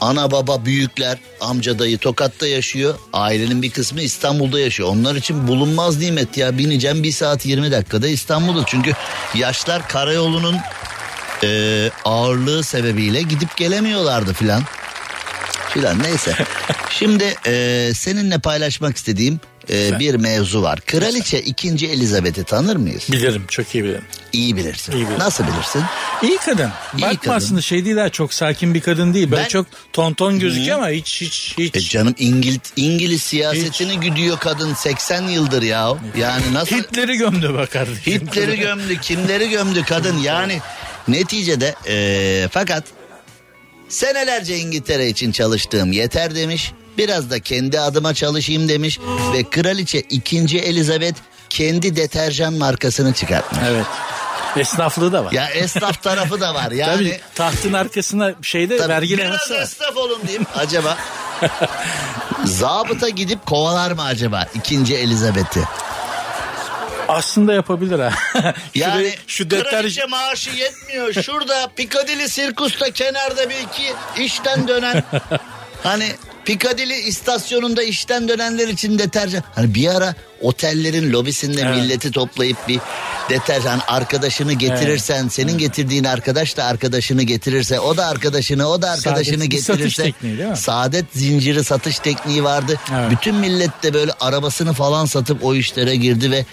Ana baba büyükler amca dayı Tokat'ta yaşıyor. Ailenin bir kısmı İstanbul'da yaşıyor. Onlar için bulunmaz nimet ya. Bineceğim bir saat 20 dakikada İstanbul'da. Çünkü yaşlar karayolunun e, ağırlığı sebebiyle gidip gelemiyorlardı filan. Filan neyse. Şimdi e, seninle paylaşmak istediğim e, bir mevzu var. Kraliçe 2. Elizabeth'i tanır mıyız? Bilirim çok iyi bilirim. İyi bilirsin. İyi bilirim. Nasıl bilirsin? İyi kadın. İyi Bakma kadın. aslında şey değil ha çok sakin bir kadın değil. Böyle Ben- çok tonton gözüküyor ama hiç hiç hiç. E canım İngiliz, İngiliz siyasetini güdüyor kadın 80 yıldır ya. Yani nasıl Hitler'i gömdü bak kardeşim. Hitler'i gömdü, kimleri gömdü kadın yani Neticede eee, fakat senelerce İngiltere için çalıştığım yeter demiş. Biraz da kendi adıma çalışayım demiş ve kraliçe 2. Elizabeth kendi deterjan markasını çıkartmış. Evet. Esnaflığı da var. Ya esnaf tarafı da var yani. Tabii tahtın arkasına şeyde Tabii vergi biraz var. esnaf olun diyeyim acaba. Zabıta gidip kovalar mı acaba ikinci Elizabeth'i? Aslında yapabilir ha. Yani şu kraliçe maaşı yetmiyor. Şurada Piccadilly Sirkus'ta kenarda bir iki işten dönen hani Piccadilly istasyonunda işten dönenler için deterjan. Hani bir ara otellerin lobisinde Evet. milleti toplayıp bir deterjan arkadaşını getirirsen senin getirdiğin arkadaş da arkadaşını getirirse o da arkadaşını o da arkadaşını Saadet getirirse tekniği değil mi? saadet zinciri satış tekniği vardı. Evet. Bütün millet de böyle arabasını falan satıp o işlere girdi ve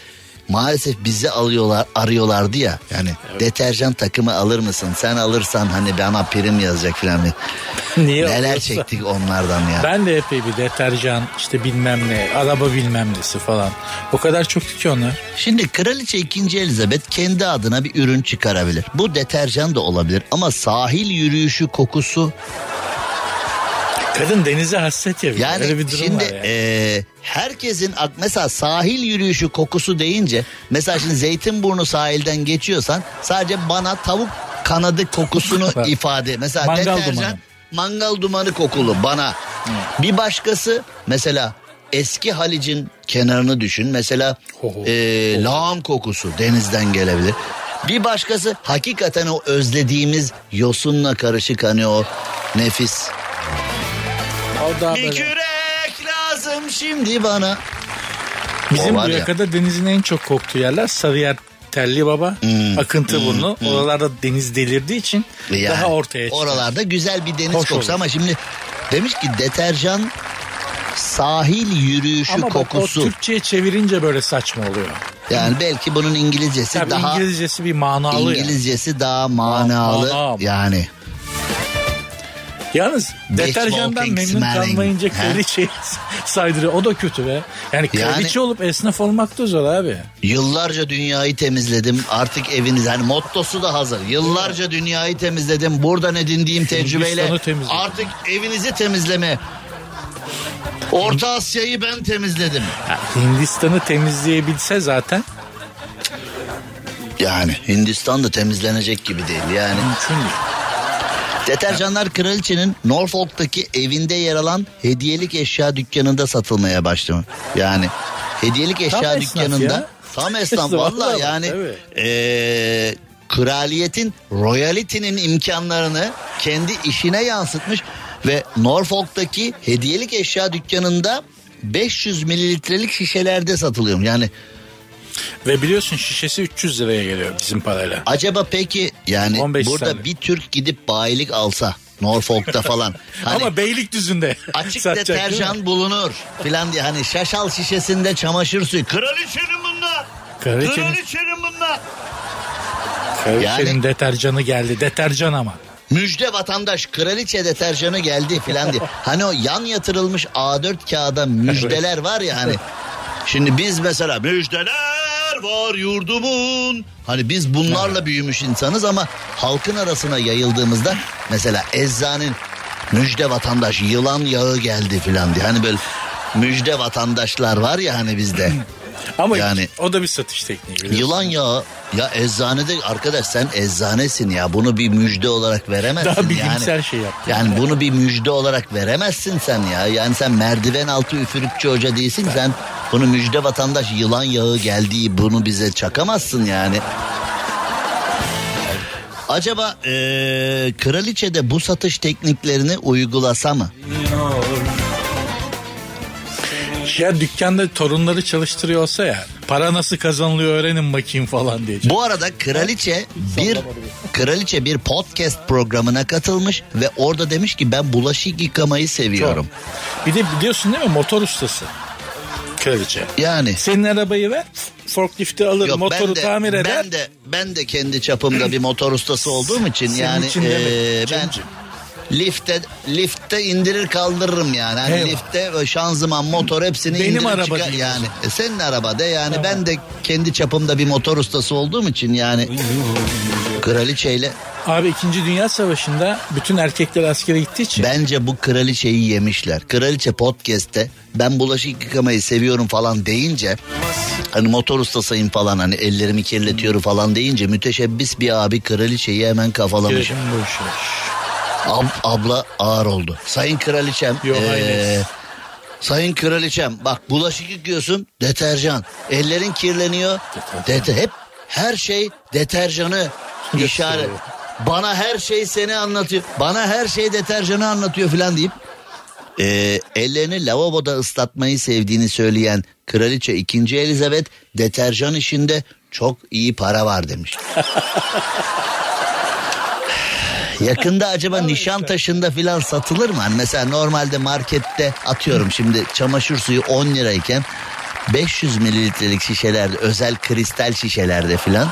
maalesef bizi alıyorlar arıyorlardı ya. Yani deterjan takımı alır mısın? Sen alırsan hani bana prim yazacak falan. niye Neler alıyorsa. çektik onlardan ya. Ben de epey bir deterjan işte bilmem ne araba bilmem nesi falan. O kadar çok ki onlar. Şimdi Kraliçe 2. Elizabeth kendi adına bir ürün çıkarabilir. Bu deterjan da olabilir ama sahil yürüyüşü kokusu Kadın denize hasret yapıyor. Yani Öyle bir durum şimdi var yani. e, herkesin mesela sahil yürüyüşü kokusu deyince mesela şimdi Zeytinburnu sahilden geçiyorsan sadece bana tavuk kanadı kokusunu ifade. Mesela Mangal deterjan dumanı. mangal dumanı kokulu bana. Bir başkası mesela eski Halic'in kenarını düşün. Mesela Ho ho. e, lağım kokusu denizden gelebilir. Bir başkası hakikaten o özlediğimiz yosunla karışık hani o nefis bir böyle- kürek lazım şimdi bana. Bizim O var bu ya. yakada denizin en çok koktuğu yerler Sarıyer Telli Baba, Hmm, Akıntı Burnu. Oralarda deniz delirdiği için Yani daha ortaya çıkıyor. Oralarda güzel bir deniz Hoş kokusu olur. ama şimdi demiş ki deterjan sahil yürüyüşü Ama kokusu. o Türkçe'ye çevirince böyle saçma oluyor. Yani belki bunun İngilizcesi Tabii daha İngilizcesi bir manalı. İngilizcesi daha manalı Mana- yani. Yalnız deterjandan memnun kalmayınca kraliçeyi saydırıyor. O da kötü be. Yani Yani- kraliçe olup esnaf olmak da zor abi. Yıllarca dünyayı temizledim. Artık eviniz hani mottosu da hazır. Yıllarca dünyayı temizledim. Buradan edindiğim tecrübeyle artık evinizi temizleme. Orta Asya'yı ben temizledim. Hindistan'ı temizleyebilse zaten Yani Hindistan da temizlenecek gibi değil yani. mümkün değil. Deterjanlar kraliçenin Norfolk'taki evinde yer alan hediyelik eşya dükkanında satılmaya başladı. Yani hediyelik eşya esnaf dükkanında ya. tam esnaf valla yani evet. eee, kraliyetin royalty'nin imkanlarını kendi işine yansıtmış ve Norfolk'taki hediyelik eşya dükkanında 500 mililitrelik şişelerde satılıyor. Yani Ve biliyorsun şişesi 300 liraya geliyor bizim parayla. acaba peki yani 15 burada saniye. bir Türk gidip bayilik alsa Norfolk'ta falan. Hani Ama Beylikdüzü'nde. açık satacak, deterjan bulunur filan diye hani şaşal şişesinde çamaşır suyu. Kraliçenin bunlar. Kraliçenin- Kraliçenin bunlar. Kraliçenin Yani- deterjanı geldi. Deterjan ama. Müjde vatandaş kraliçe deterjanı geldi filan diye. Hani o yan yatırılmış A4 kağıda müjdeler var ya hani. Şimdi biz mesela müjdeler var yurdumun. Hani biz bunlarla büyümüş insanız ama halkın arasına yayıldığımızda mesela eczanin müjde vatandaş yılan yağı geldi filan diye. Hani böyle müjde vatandaşlar var ya hani bizde. Ama Yani- o da bir satış tekniği. biliyorsun. Yılan yağı ya eczanede arkadaş sen eczanesin ya bunu bir müjde olarak veremezsin Daha bilimsel yani. şey yaptın. Yani bunu bir müjde olarak veremezsin sen ya. Yani sen merdiven altı üfürükçü hoca değilsin sen bunu müjde vatandaş yılan yağı geldiği bunu bize çakamazsın yani. Acaba eee kraliçe de bu satış tekniklerini uygulasa mı? Ya dükkanda torunları çalıştırıyor olsa ya para nasıl kazanılıyor öğrenin bakayım falan diye. Bu arada kraliçe bir kraliçe bir podcast programına katılmış ve orada demiş ki ben bulaşık yıkamayı seviyorum. Bir de biliyorsun değil mi motor ustası. Kraliçe. Yani Senin arabayı ver forklifti alır Yok, motoru ben de, tamir eder. Ben de ben de kendi çapımda bir motor ustası olduğum için Senin yani için eee, ben. Lifte lifte indirir kaldırırım yani. Hani Eyvah. lifte ve şanzıman motor hepsini Benim indirir araba çıkar- yani. E, senin araba de yani ben de kendi çapımda bir motor ustası olduğum için yani kraliçeyle Abi 2. Dünya Savaşı'nda bütün erkekler askere gittiği için bence bu kraliçeyi yemişler. Kraliçe podcast'te ben bulaşık yıkamayı seviyorum falan deyince hani motor ustasıyım falan hani ellerimi kirletiyorum falan deyince müteşebbis bir abi kraliçeyi hemen kafalamış. Bu işe. Ab- abla ağır oldu. Sayın kraliçem. Yok, ee, sayın kraliçem bak bulaşık yıkıyorsun deterjan. Ellerin kirleniyor. Dete hep her şey deterjanı işaret. Bana her şey seni anlatıyor. Bana her şey deterjanı anlatıyor filan deyip ee, ellerini lavaboda ıslatmayı sevdiğini söyleyen kraliçe 2. Elizabeth deterjan işinde çok iyi para var demiş. Yakında acaba Nişantaşı'nda filan satılır mı? Hani mesela normalde markette atıyorum şimdi çamaşır suyu 10 lirayken 500 mililitrelik şişelerde özel kristal şişelerde filan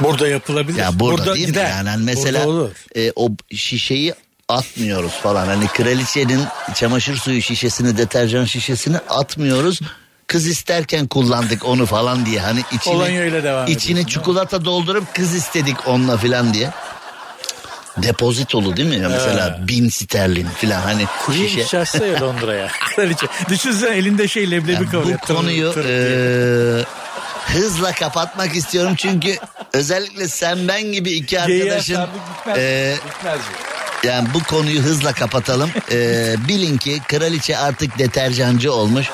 Burada yapılabilir. ya burada, değil gider. mi? Yani hani mesela Burada e, o şişeyi atmıyoruz falan. Hani kraliçenin çamaşır suyu şişesini, deterjan şişesini atmıyoruz. Kız isterken kullandık onu falan diye. Hani içine, ile devam içini ediyorsun, çikolata doldurup kız istedik onunla falan diye. Depozitolu değil mi? Ya mesela bin sterlin falan hani Queen şişe. şahsı ya Londra'ya. Kraliçe. Düşünsene elinde şey leblebi Yani kavuruyor. bu konuyu diye. hızla kapatmak istiyorum çünkü özellikle sen ben gibi iki arkadaşın bu. yani bu konuyu hızla kapatalım. Eee, bilin ki kraliçe artık deterjancı olmuş.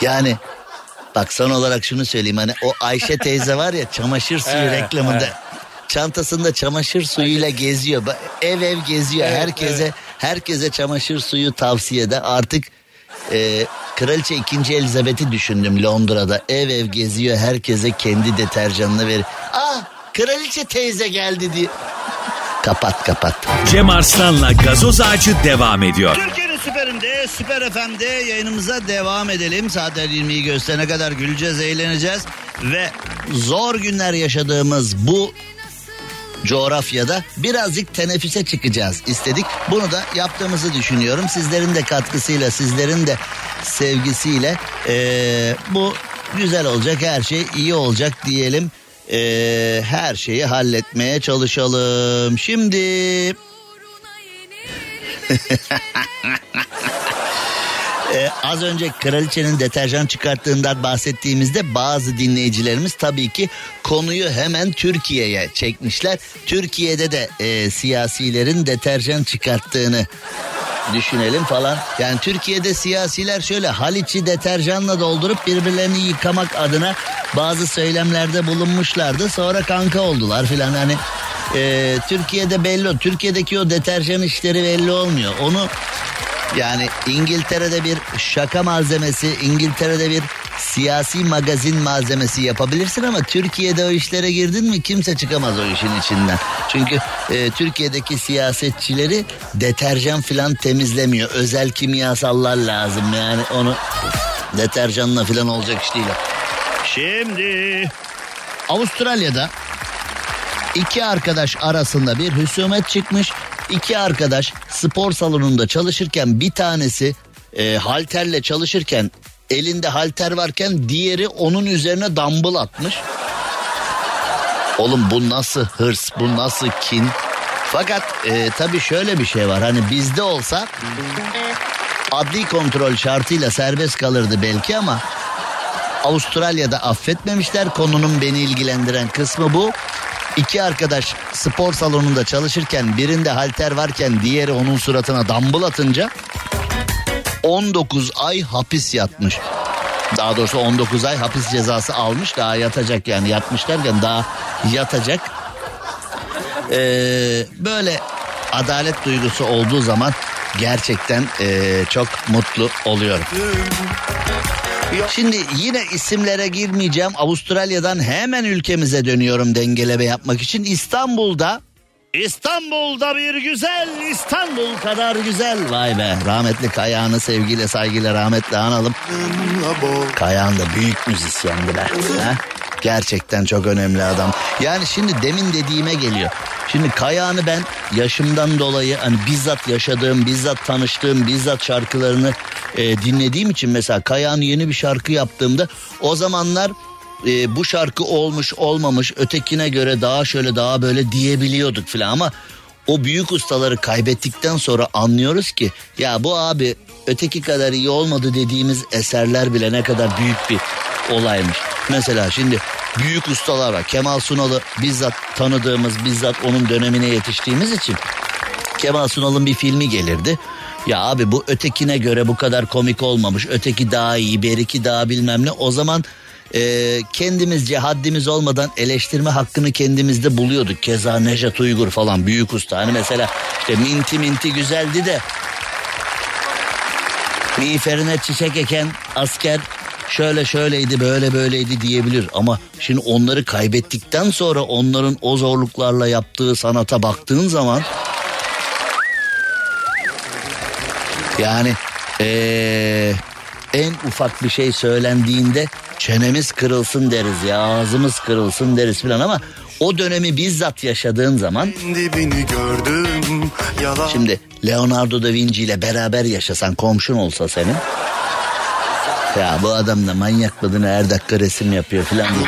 Yani bak son olarak şunu söyleyeyim hani o Ayşe teyze var ya çamaşır suyu reklamında. Çantasında çamaşır suyuyla geziyor. Ev ev geziyor. Evet, herkese herkese çamaşır suyu tavsiyede. Artık e, Kraliçe 2. Elizabeth'i düşündüm Londra'da. Ev ev geziyor. Herkese kendi deterjanını verir. Ah kraliçe teyze geldi diye. Kapat kapat. Cem Arslan'la gazoz ağacı devam ediyor. Türkiye'nin süperinde, süper FM'de yayınımıza devam edelim. Saatler 20'yi gösterene kadar güleceğiz, eğleneceğiz. Ve zor günler yaşadığımız bu coğrafyada birazcık teneffüse çıkacağız istedik. Bunu da yaptığımızı düşünüyorum. Sizlerin de katkısıyla, sizlerin de sevgisiyle eee, bu güzel olacak, her şey iyi olacak diyelim. Eee, her şeyi halletmeye çalışalım. Şimdi Ee, az önce kraliçenin deterjan çıkarttığından bahsettiğimizde bazı dinleyicilerimiz tabii ki konuyu hemen Türkiye'ye çekmişler. Türkiye'de de e, siyasilerin deterjan çıkarttığını düşünelim falan. Yani Türkiye'de siyasiler şöyle Haliç'i deterjanla doldurup birbirlerini yıkamak adına bazı söylemlerde bulunmuşlardı. Sonra kanka oldular filan hani e, Türkiye'de belli Türkiye'deki o deterjan işleri belli olmuyor. Onu yani İngiltere'de bir şaka malzemesi, İngiltere'de bir siyasi magazin malzemesi yapabilirsin ama Türkiye'de o işlere girdin mi kimse çıkamaz o işin içinden. Çünkü e, Türkiye'deki siyasetçileri deterjan filan temizlemiyor. Özel kimyasallar lazım yani onu deterjanla filan olacak iş değil. Şimdi Avustralya'da iki arkadaş arasında bir husumet çıkmış. İki arkadaş spor salonunda çalışırken bir tanesi e, halterle çalışırken elinde halter varken diğeri onun üzerine dumbbell atmış. Oğlum bu nasıl hırs bu nasıl kin? Fakat e, tabii şöyle bir şey var hani bizde olsa adli kontrol şartıyla serbest kalırdı belki ama Avustralya'da affetmemişler. Konunun beni ilgilendiren kısmı bu. İki arkadaş spor salonunda çalışırken birinde halter varken diğeri onun suratına dumbbell atınca 19 ay hapis yatmış. Daha doğrusu 19 ay hapis cezası almış daha yatacak yani yatmış derken daha yatacak. Ee, böyle adalet duygusu olduğu zaman gerçekten ee, çok mutlu oluyorum. Şimdi yine isimlere girmeyeceğim. Avustralya'dan hemen ülkemize dönüyorum dengeleme yapmak için. İstanbul'da İstanbul'da bir güzel İstanbul kadar güzel. Vay be rahmetli Kayağan'ı sevgiyle saygıyla rahmetle analım. Kayağan da büyük müzisyendi be. Ha? Gerçekten çok önemli adam. Yani şimdi demin dediğime geliyor. Şimdi Kayağan'ı ben yaşımdan dolayı hani bizzat yaşadığım, bizzat tanıştığım, bizzat şarkılarını e, dinlediğim için mesela Kayağan yeni bir şarkı yaptığımda o zamanlar e, bu şarkı olmuş olmamış ötekine göre daha şöyle daha böyle diyebiliyorduk filan ama o büyük ustaları kaybettikten sonra anlıyoruz ki ya bu abi öteki kadar iyi olmadı dediğimiz eserler bile ne kadar büyük bir olaymış. Mesela şimdi büyük ustalar var. Kemal Sunal'ı bizzat tanıdığımız, bizzat onun dönemine yetiştiğimiz için Kemal Sunal'ın bir filmi gelirdi. Ya abi bu ötekine göre bu kadar komik olmamış. Öteki daha iyi, beriki daha bilmem ne. O zaman e, kendimizce haddimiz olmadan eleştirme hakkını kendimizde buluyorduk. Keza Nejat Uygur falan büyük usta. Hani mesela işte minti minti güzeldi de miğferine çiçek eken asker şöyle şöyleydi böyle böyleydi diyebilir. Ama şimdi onları kaybettikten sonra onların o zorluklarla yaptığı sanata baktığın zaman yani ee, en ufak bir şey söylendiğinde çenemiz kırılsın deriz ya ağzımız kırılsın deriz falan ama o dönemi bizzat yaşadığın zaman gördüm yalan Şimdi Leonardo da Vinci ile beraber yaşasan komşun olsa senin. Ya bu adam da manyak mıdır her dakika resim yapıyor filan diye.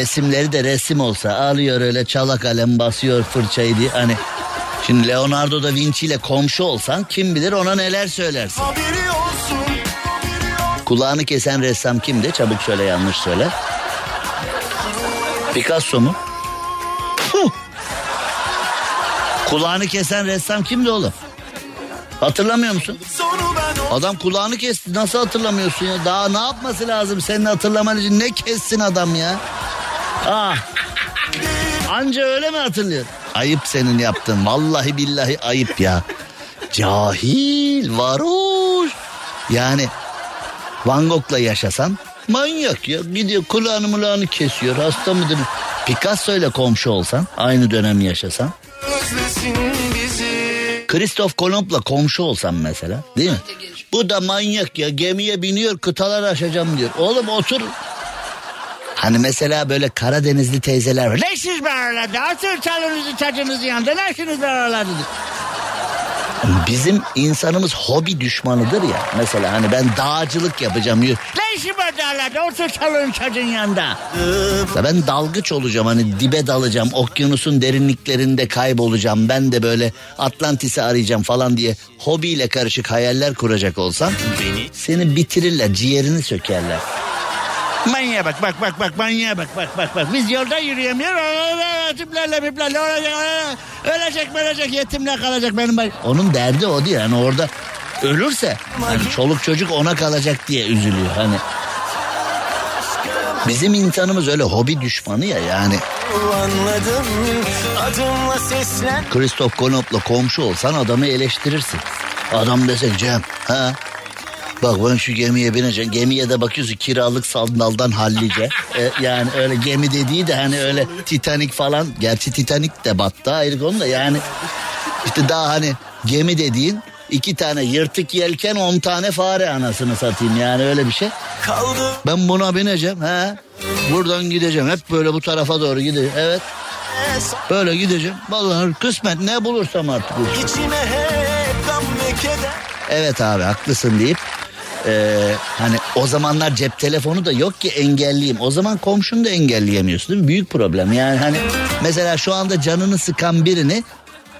Resimleri de resim olsa alıyor öyle çala kalem basıyor fırçayı diye hani. Şimdi Leonardo da Vinci ile komşu olsan kim bilir ona neler söylersin. Kulağını kesen ressam kimdi? Çabuk söyle yanlış söyle. Picasso mu? Puh! Kulağını kesen ressam kimdi oğlum? Hatırlamıyor musun? Adam kulağını kesti. Nasıl hatırlamıyorsun ya? Daha ne yapması lazım senin hatırlaman için? Ne kessin adam ya? Ah. Anca öyle mi hatırlıyor? Ayıp senin yaptın. Vallahi billahi ayıp ya. Cahil, varoş. Yani Van Gogh'la yaşasan manyak ya. Gidiyor kulağını mulağını kesiyor. Hasta mıdır? Picasso ile komşu olsan aynı dönem yaşasan. özlesin bizi Kristof Kolomb'la komşu olsam mesela değil mi? Bu da manyak ya gemiye biniyor kıtalar aşacağım diyor. Oğlum otur. Hani mesela böyle Karadenizli teyzeler var. Ne işiniz var oralarda? Atın çalınızı çacınızı yanında. Ne işiniz var oralarda? Bizim insanımız hobi düşmanıdır ya. Mesela hani ben dağcılık yapacağım işin var dağlarda? Otur çalın çacın yanında. Ya ben dalgıç olacağım hani dibe dalacağım. Okyanusun derinliklerinde kaybolacağım. Ben de böyle Atlantis'i arayacağım falan diye hobiyle karışık hayaller kuracak olsan seni bitirirler, ciğerini sökerler. Manyağa bak bak bak bak manyağa bak bak bak bak. Biz yolda yürüyemiyoruz. Tiplerle miplerle ölecek, ölecek ölecek yetimle kalacak benim baş. Onun derdi o değil yani orada ölürse hani çoluk çocuk ona kalacak diye üzülüyor hani. Bizim insanımız öyle hobi düşmanı ya yani. Anladım adımla seslen Kristof Kolomb'la komşu olsan adamı eleştirirsin. Adam dese Cem ha Bak ben şu gemiye bineceğim. Gemiye de bakıyorsun kiralık sandaldan hallice. E, yani öyle gemi dediği de hani öyle Titanic falan. Gerçi Titanic de battı ayrı konu da yani. işte daha hani gemi dediğin iki tane yırtık yelken on tane fare anasını satayım yani öyle bir şey. kaldı Ben buna bineceğim ha. Buradan gideceğim. Hep böyle bu tarafa doğru gideceğim. Evet. Böyle gideceğim. Vallahi kısmet ne bulursam artık. Evet abi haklısın deyip e, hani o zamanlar cep telefonu da yok ki engelleyeyim. O zaman komşunu da engelleyemiyorsun değil mi? Büyük problem yani hani mesela şu anda canını sıkan birini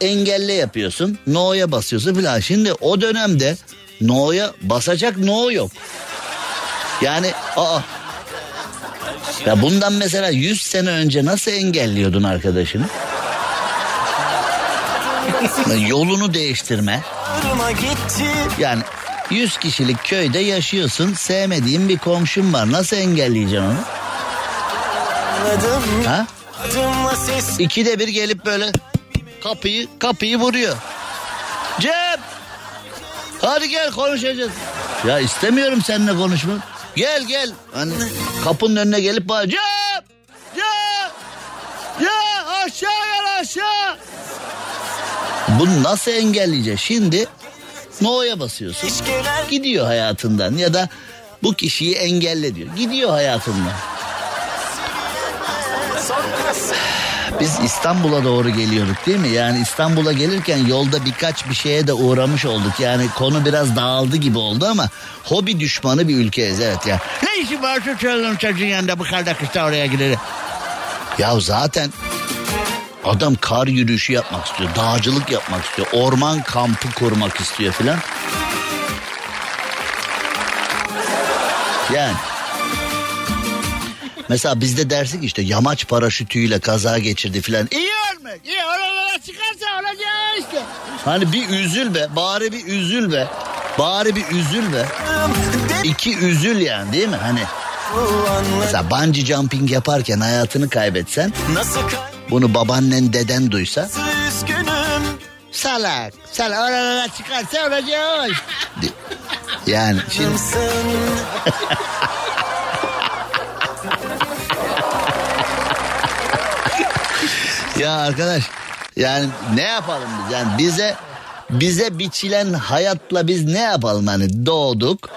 engelle yapıyorsun. No'ya basıyorsun filan. Şimdi o dönemde No'ya basacak No yok. Yani aa ya bundan mesela 100 sene önce nasıl engelliyordun arkadaşını? Yolunu değiştirme. Yani 100 kişilik köyde yaşıyorsun. Sevmediğin bir komşun var. Nasıl engelleyeceksin onu? Anladım Ha? İkide bir gelip böyle kapıyı kapıyı vuruyor. Cem! Hadi gel konuşacağız. Ya istemiyorum seninle konuşmak. Gel gel. Hani kapının önüne gelip bağır. Cem! Cem! Cem! Aşağı gel aşağı. Bunu nasıl engelleyeceğiz? Şimdi No'ya basıyorsun. Gidiyor hayatından ya da bu kişiyi engelle diyor. Gidiyor hayatından. Biz İstanbul'a doğru geliyorduk değil mi? Yani İstanbul'a gelirken yolda birkaç bir şeye de uğramış olduk. Yani konu biraz dağıldı gibi oldu ama hobi düşmanı bir ülkeyiz evet ya. Ne işi var şu çocuğun yanında bu karda kışta oraya gidelim. Ya zaten adam kar yürüyüşü yapmak istiyor, dağcılık yapmak istiyor, orman kampı kurmak istiyor filan. Yani Mesela bizde dersik işte yamaç paraşütüyle kaza geçirdi filan. İyi ölmek. İyi oralara çıkarsa olacağı işte. Hani bir üzül be. Bari bir üzül be. Bari bir üzül be. İki üzül yani değil mi? Hani mesela bungee jumping yaparken hayatını kaybetsen Nasıl bunu babaannen deden duysa salak salak oralara çıkarsa olacağı o işte. Yani şimdi. Ya arkadaş yani ne yapalım biz? Yani bize bize biçilen hayatla biz ne yapalım? Hani doğduk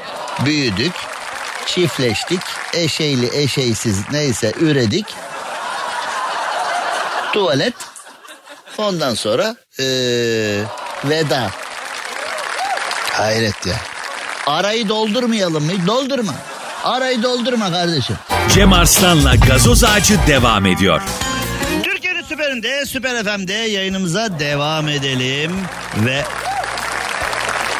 büyüdük çiftleştik eşeyli eşeysiz neyse üredik tuvalet ondan sonra eee, veda hayret ya arayı doldurmayalım mı doldurma arayı doldurma kardeşim Cem Arslan'la gazoz ağacı devam ediyor. Türkiye'nin süperinde, Süper FM'de yayınımıza devam edelim ve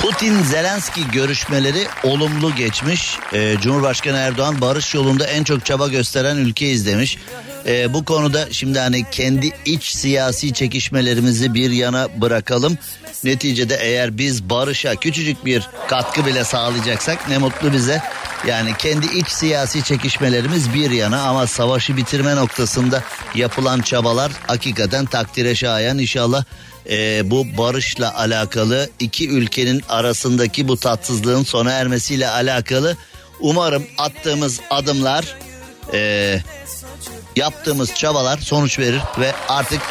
Putin-Zelenski görüşmeleri olumlu geçmiş. Ee, Cumhurbaşkanı Erdoğan barış yolunda en çok çaba gösteren ülkeyiz demiş. Ee, bu konuda şimdi hani kendi iç siyasi çekişmelerimizi bir yana bırakalım. Neticede eğer biz barışa küçücük bir katkı bile sağlayacaksak ne mutlu bize. Yani kendi iç siyasi çekişmelerimiz bir yana ama savaşı bitirme noktasında yapılan çabalar hakikaten takdire şayan inşallah e, bu barışla alakalı iki ülkenin arasındaki bu tatsızlığın sona ermesiyle alakalı umarım attığımız adımlar e, yaptığımız çabalar sonuç verir ve artık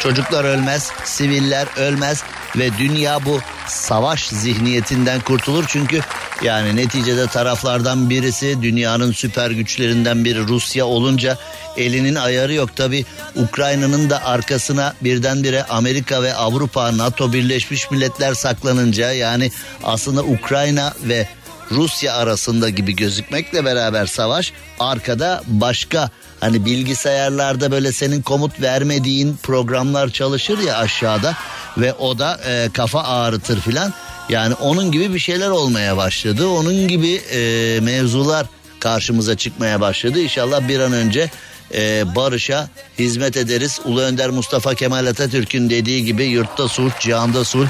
çocuklar ölmez, siviller ölmez ve dünya bu savaş zihniyetinden kurtulur. Çünkü yani neticede taraflardan birisi dünyanın süper güçlerinden biri Rusya olunca elinin ayarı yok. Tabi Ukrayna'nın da arkasına birdenbire Amerika ve Avrupa NATO Birleşmiş Milletler saklanınca yani aslında Ukrayna ve Rusya arasında gibi gözükmekle beraber savaş arkada başka hani bilgisayarlarda böyle senin komut vermediğin programlar çalışır ya aşağıda ve o da e, kafa ağrıtır filan. Yani onun gibi bir şeyler olmaya başladı. Onun gibi e, mevzular karşımıza çıkmaya başladı. İnşallah bir an önce e, barışa hizmet ederiz. Ulu Önder Mustafa Kemal Atatürk'ün dediği gibi yurtta sulh cihanda sulh.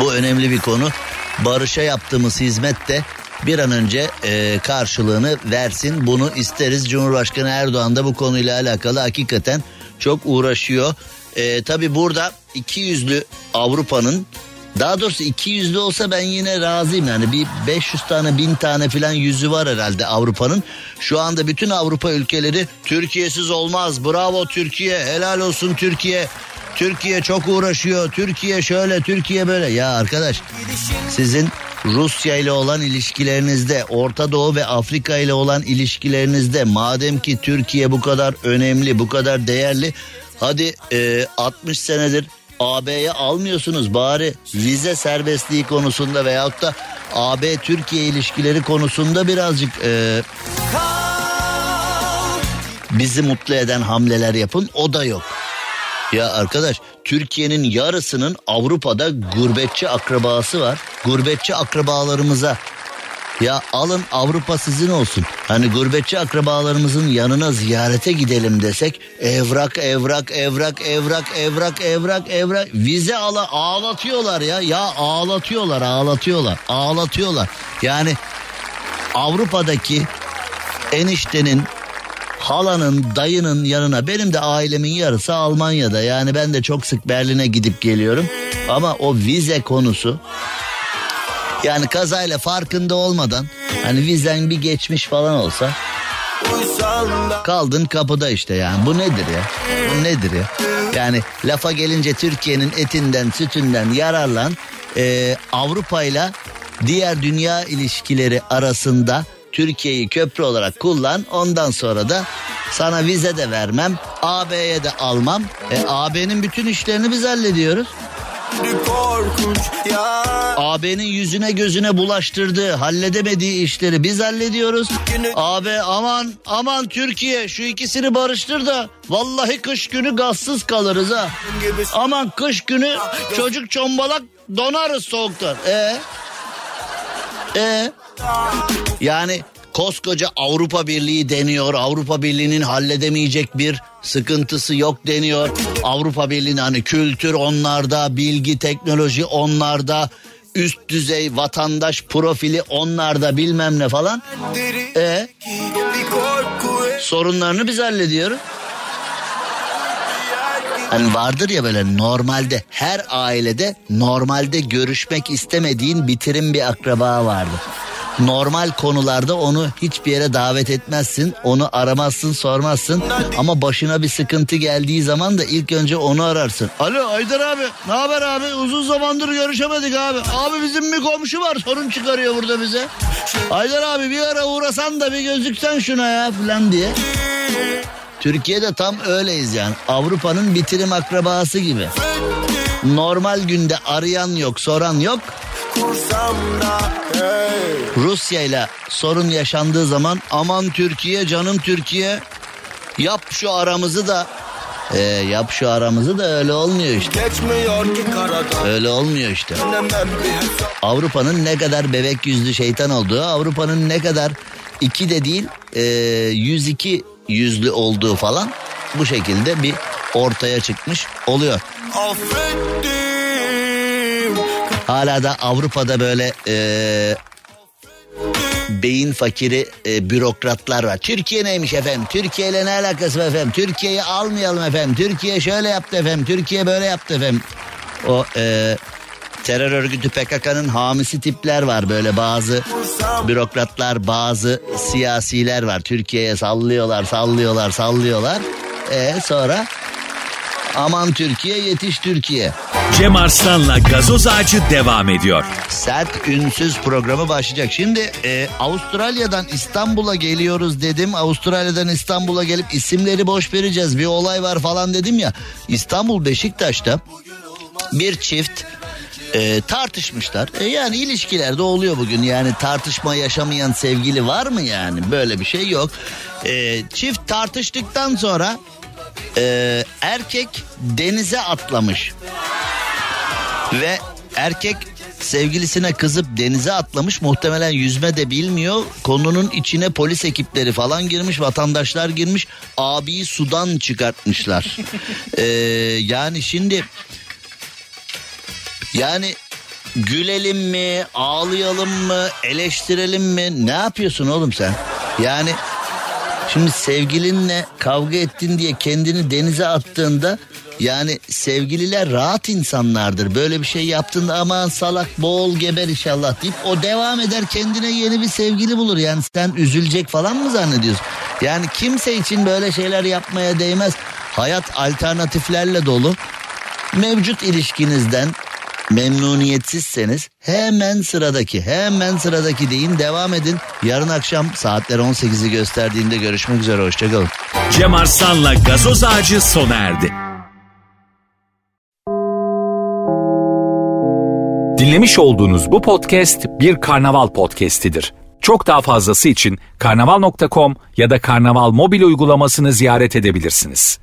Bu önemli bir konu. Barış'a yaptığımız hizmet de bir an önce e, karşılığını versin. Bunu isteriz. Cumhurbaşkanı Erdoğan da bu konuyla alakalı hakikaten çok uğraşıyor. E, Tabi burada iki yüzlü Avrupa'nın daha doğrusu iki yüzlü olsa ben yine razıyım yani bir 500 tane bin tane filan yüzü var herhalde Avrupa'nın. Şu anda bütün Avrupa ülkeleri Türkiye'siz olmaz bravo Türkiye helal olsun Türkiye. Türkiye çok uğraşıyor Türkiye şöyle Türkiye böyle ya arkadaş sizin Rusya ile olan ilişkilerinizde Orta Doğu ve Afrika ile olan ilişkilerinizde madem ki Türkiye bu kadar önemli bu kadar değerli hadi e, 60 senedir AB'ye almıyorsunuz bari vize serbestliği konusunda veyahut da AB Türkiye ilişkileri konusunda birazcık e, bizi mutlu eden hamleler yapın o da yok. Ya arkadaş Türkiye'nin yarısının Avrupa'da gurbetçi akrabası var. Gurbetçi akrabalarımıza ya alın Avrupa sizin olsun. Hani gurbetçi akrabalarımızın yanına ziyarete gidelim desek evrak evrak evrak evrak evrak evrak evrak vize ala ağlatıyorlar ya. Ya ağlatıyorlar ağlatıyorlar ağlatıyorlar. Yani Avrupa'daki eniştenin halanın dayının yanına. Benim de ailemin yarısı Almanya'da. Yani ben de çok sık Berlin'e gidip geliyorum. Ama o vize konusu yani kazayla farkında olmadan hani vizen bir geçmiş falan olsa kaldın kapıda işte yani. Bu nedir ya? Bu nedir ya? Yani lafa gelince Türkiye'nin etinden sütünden yararlan e, Avrupa ile diğer dünya ilişkileri arasında Türkiye'yi köprü olarak kullan ondan sonra da Sana vize de vermem. AB'ye de almam. E, AB'nin bütün işlerini biz hallediyoruz. AB'nin yüzüne gözüne bulaştırdığı, halledemediği işleri biz hallediyoruz. AB aman aman Türkiye şu ikisini barıştır da vallahi kış günü gazsız kalırız ha. Aman kış günü çocuk çombalak donarız soğuktan. E e yani koskoca Avrupa Birliği deniyor. Avrupa Birliği'nin halledemeyecek bir sıkıntısı yok deniyor. Avrupa Birliği'nin hani kültür onlarda, bilgi, teknoloji onlarda, üst düzey vatandaş profili onlarda bilmem ne falan. E sorunlarını biz hallediyoruz. Hani vardır ya böyle normalde her ailede normalde görüşmek istemediğin bitirim bir akraba vardır. Normal konularda onu hiçbir yere davet etmezsin. Onu aramazsın sormazsın. Ama başına bir sıkıntı geldiği zaman da ilk önce onu ararsın. Alo Aydar abi ne haber abi uzun zamandır görüşemedik abi. Abi bizim bir komşu var sorun çıkarıyor burada bize. Aydar abi bir ara uğrasan da bir gözüksen şuna ya falan diye. Türkiye'de tam öyleyiz yani. Avrupa'nın bitirim akrabası gibi. Normal günde arayan yok, soran yok. Kursam da hey. Rusya ile sorun yaşandığı zaman aman Türkiye canım Türkiye yap şu aramızı da Ee, yap şu aramızı da öyle olmuyor işte. Geçmiyor ki karadan Öyle olmuyor işte. Avrupa'nın ne kadar bebek yüzlü şeytan olduğu, Avrupa'nın ne kadar iki de değil e, 102 yüzlü olduğu falan bu şekilde bir ortaya çıkmış oluyor. affettim Hala da Avrupa'da böyle e, beyin fakiri e, bürokratlar var. Türkiye neymiş efendim? Türkiye ile ne alakası var efendim? Türkiye'yi almayalım efendim. Türkiye şöyle yaptı efendim. Türkiye böyle yaptı efendim. O e, terör örgütü PKK'nın hamisi tipler var böyle bazı bürokratlar bazı siyasiler var. Türkiye'ye sallıyorlar sallıyorlar sallıyorlar. E sonra aman Türkiye yetiş Türkiye. Cem Arslan'la gazoz ağacı devam ediyor. Sert Ünsüz programı başlayacak. Şimdi e, Avustralya'dan İstanbul'a geliyoruz dedim. Avustralya'dan İstanbul'a gelip isimleri boş vereceğiz. Bir olay var falan dedim ya. İstanbul Beşiktaş'ta bir çift e, tartışmışlar. E, yani ilişkilerde oluyor bugün. Yani tartışma yaşamayan sevgili var mı yani? Böyle bir şey yok. E, çift tartıştıktan sonra e, erkek denize atlamış. Ve erkek sevgilisine kızıp denize atlamış muhtemelen yüzme de bilmiyor. Konunun içine polis ekipleri falan girmiş vatandaşlar girmiş abiyi sudan çıkartmışlar. Ee, yani şimdi yani gülelim mi ağlayalım mı eleştirelim mi ne yapıyorsun oğlum sen? Yani Şimdi sevgilinle kavga ettin diye kendini denize attığında yani sevgililer rahat insanlardır. Böyle bir şey yaptığında aman salak boğul geber inşallah deyip o devam eder kendine yeni bir sevgili bulur. Yani sen üzülecek falan mı zannediyorsun? Yani kimse için böyle şeyler yapmaya değmez. Hayat alternatiflerle dolu. Mevcut ilişkinizden memnuniyetsizseniz hemen sıradaki hemen sıradaki deyin devam edin. Yarın akşam saatler 18'i gösterdiğinde görüşmek üzere hoşçakalın. Cem Arslan'la gazoz ağacı sona erdi. Dinlemiş olduğunuz bu podcast bir karnaval podcastidir. Çok daha fazlası için karnaval.com ya da karnaval mobil uygulamasını ziyaret edebilirsiniz.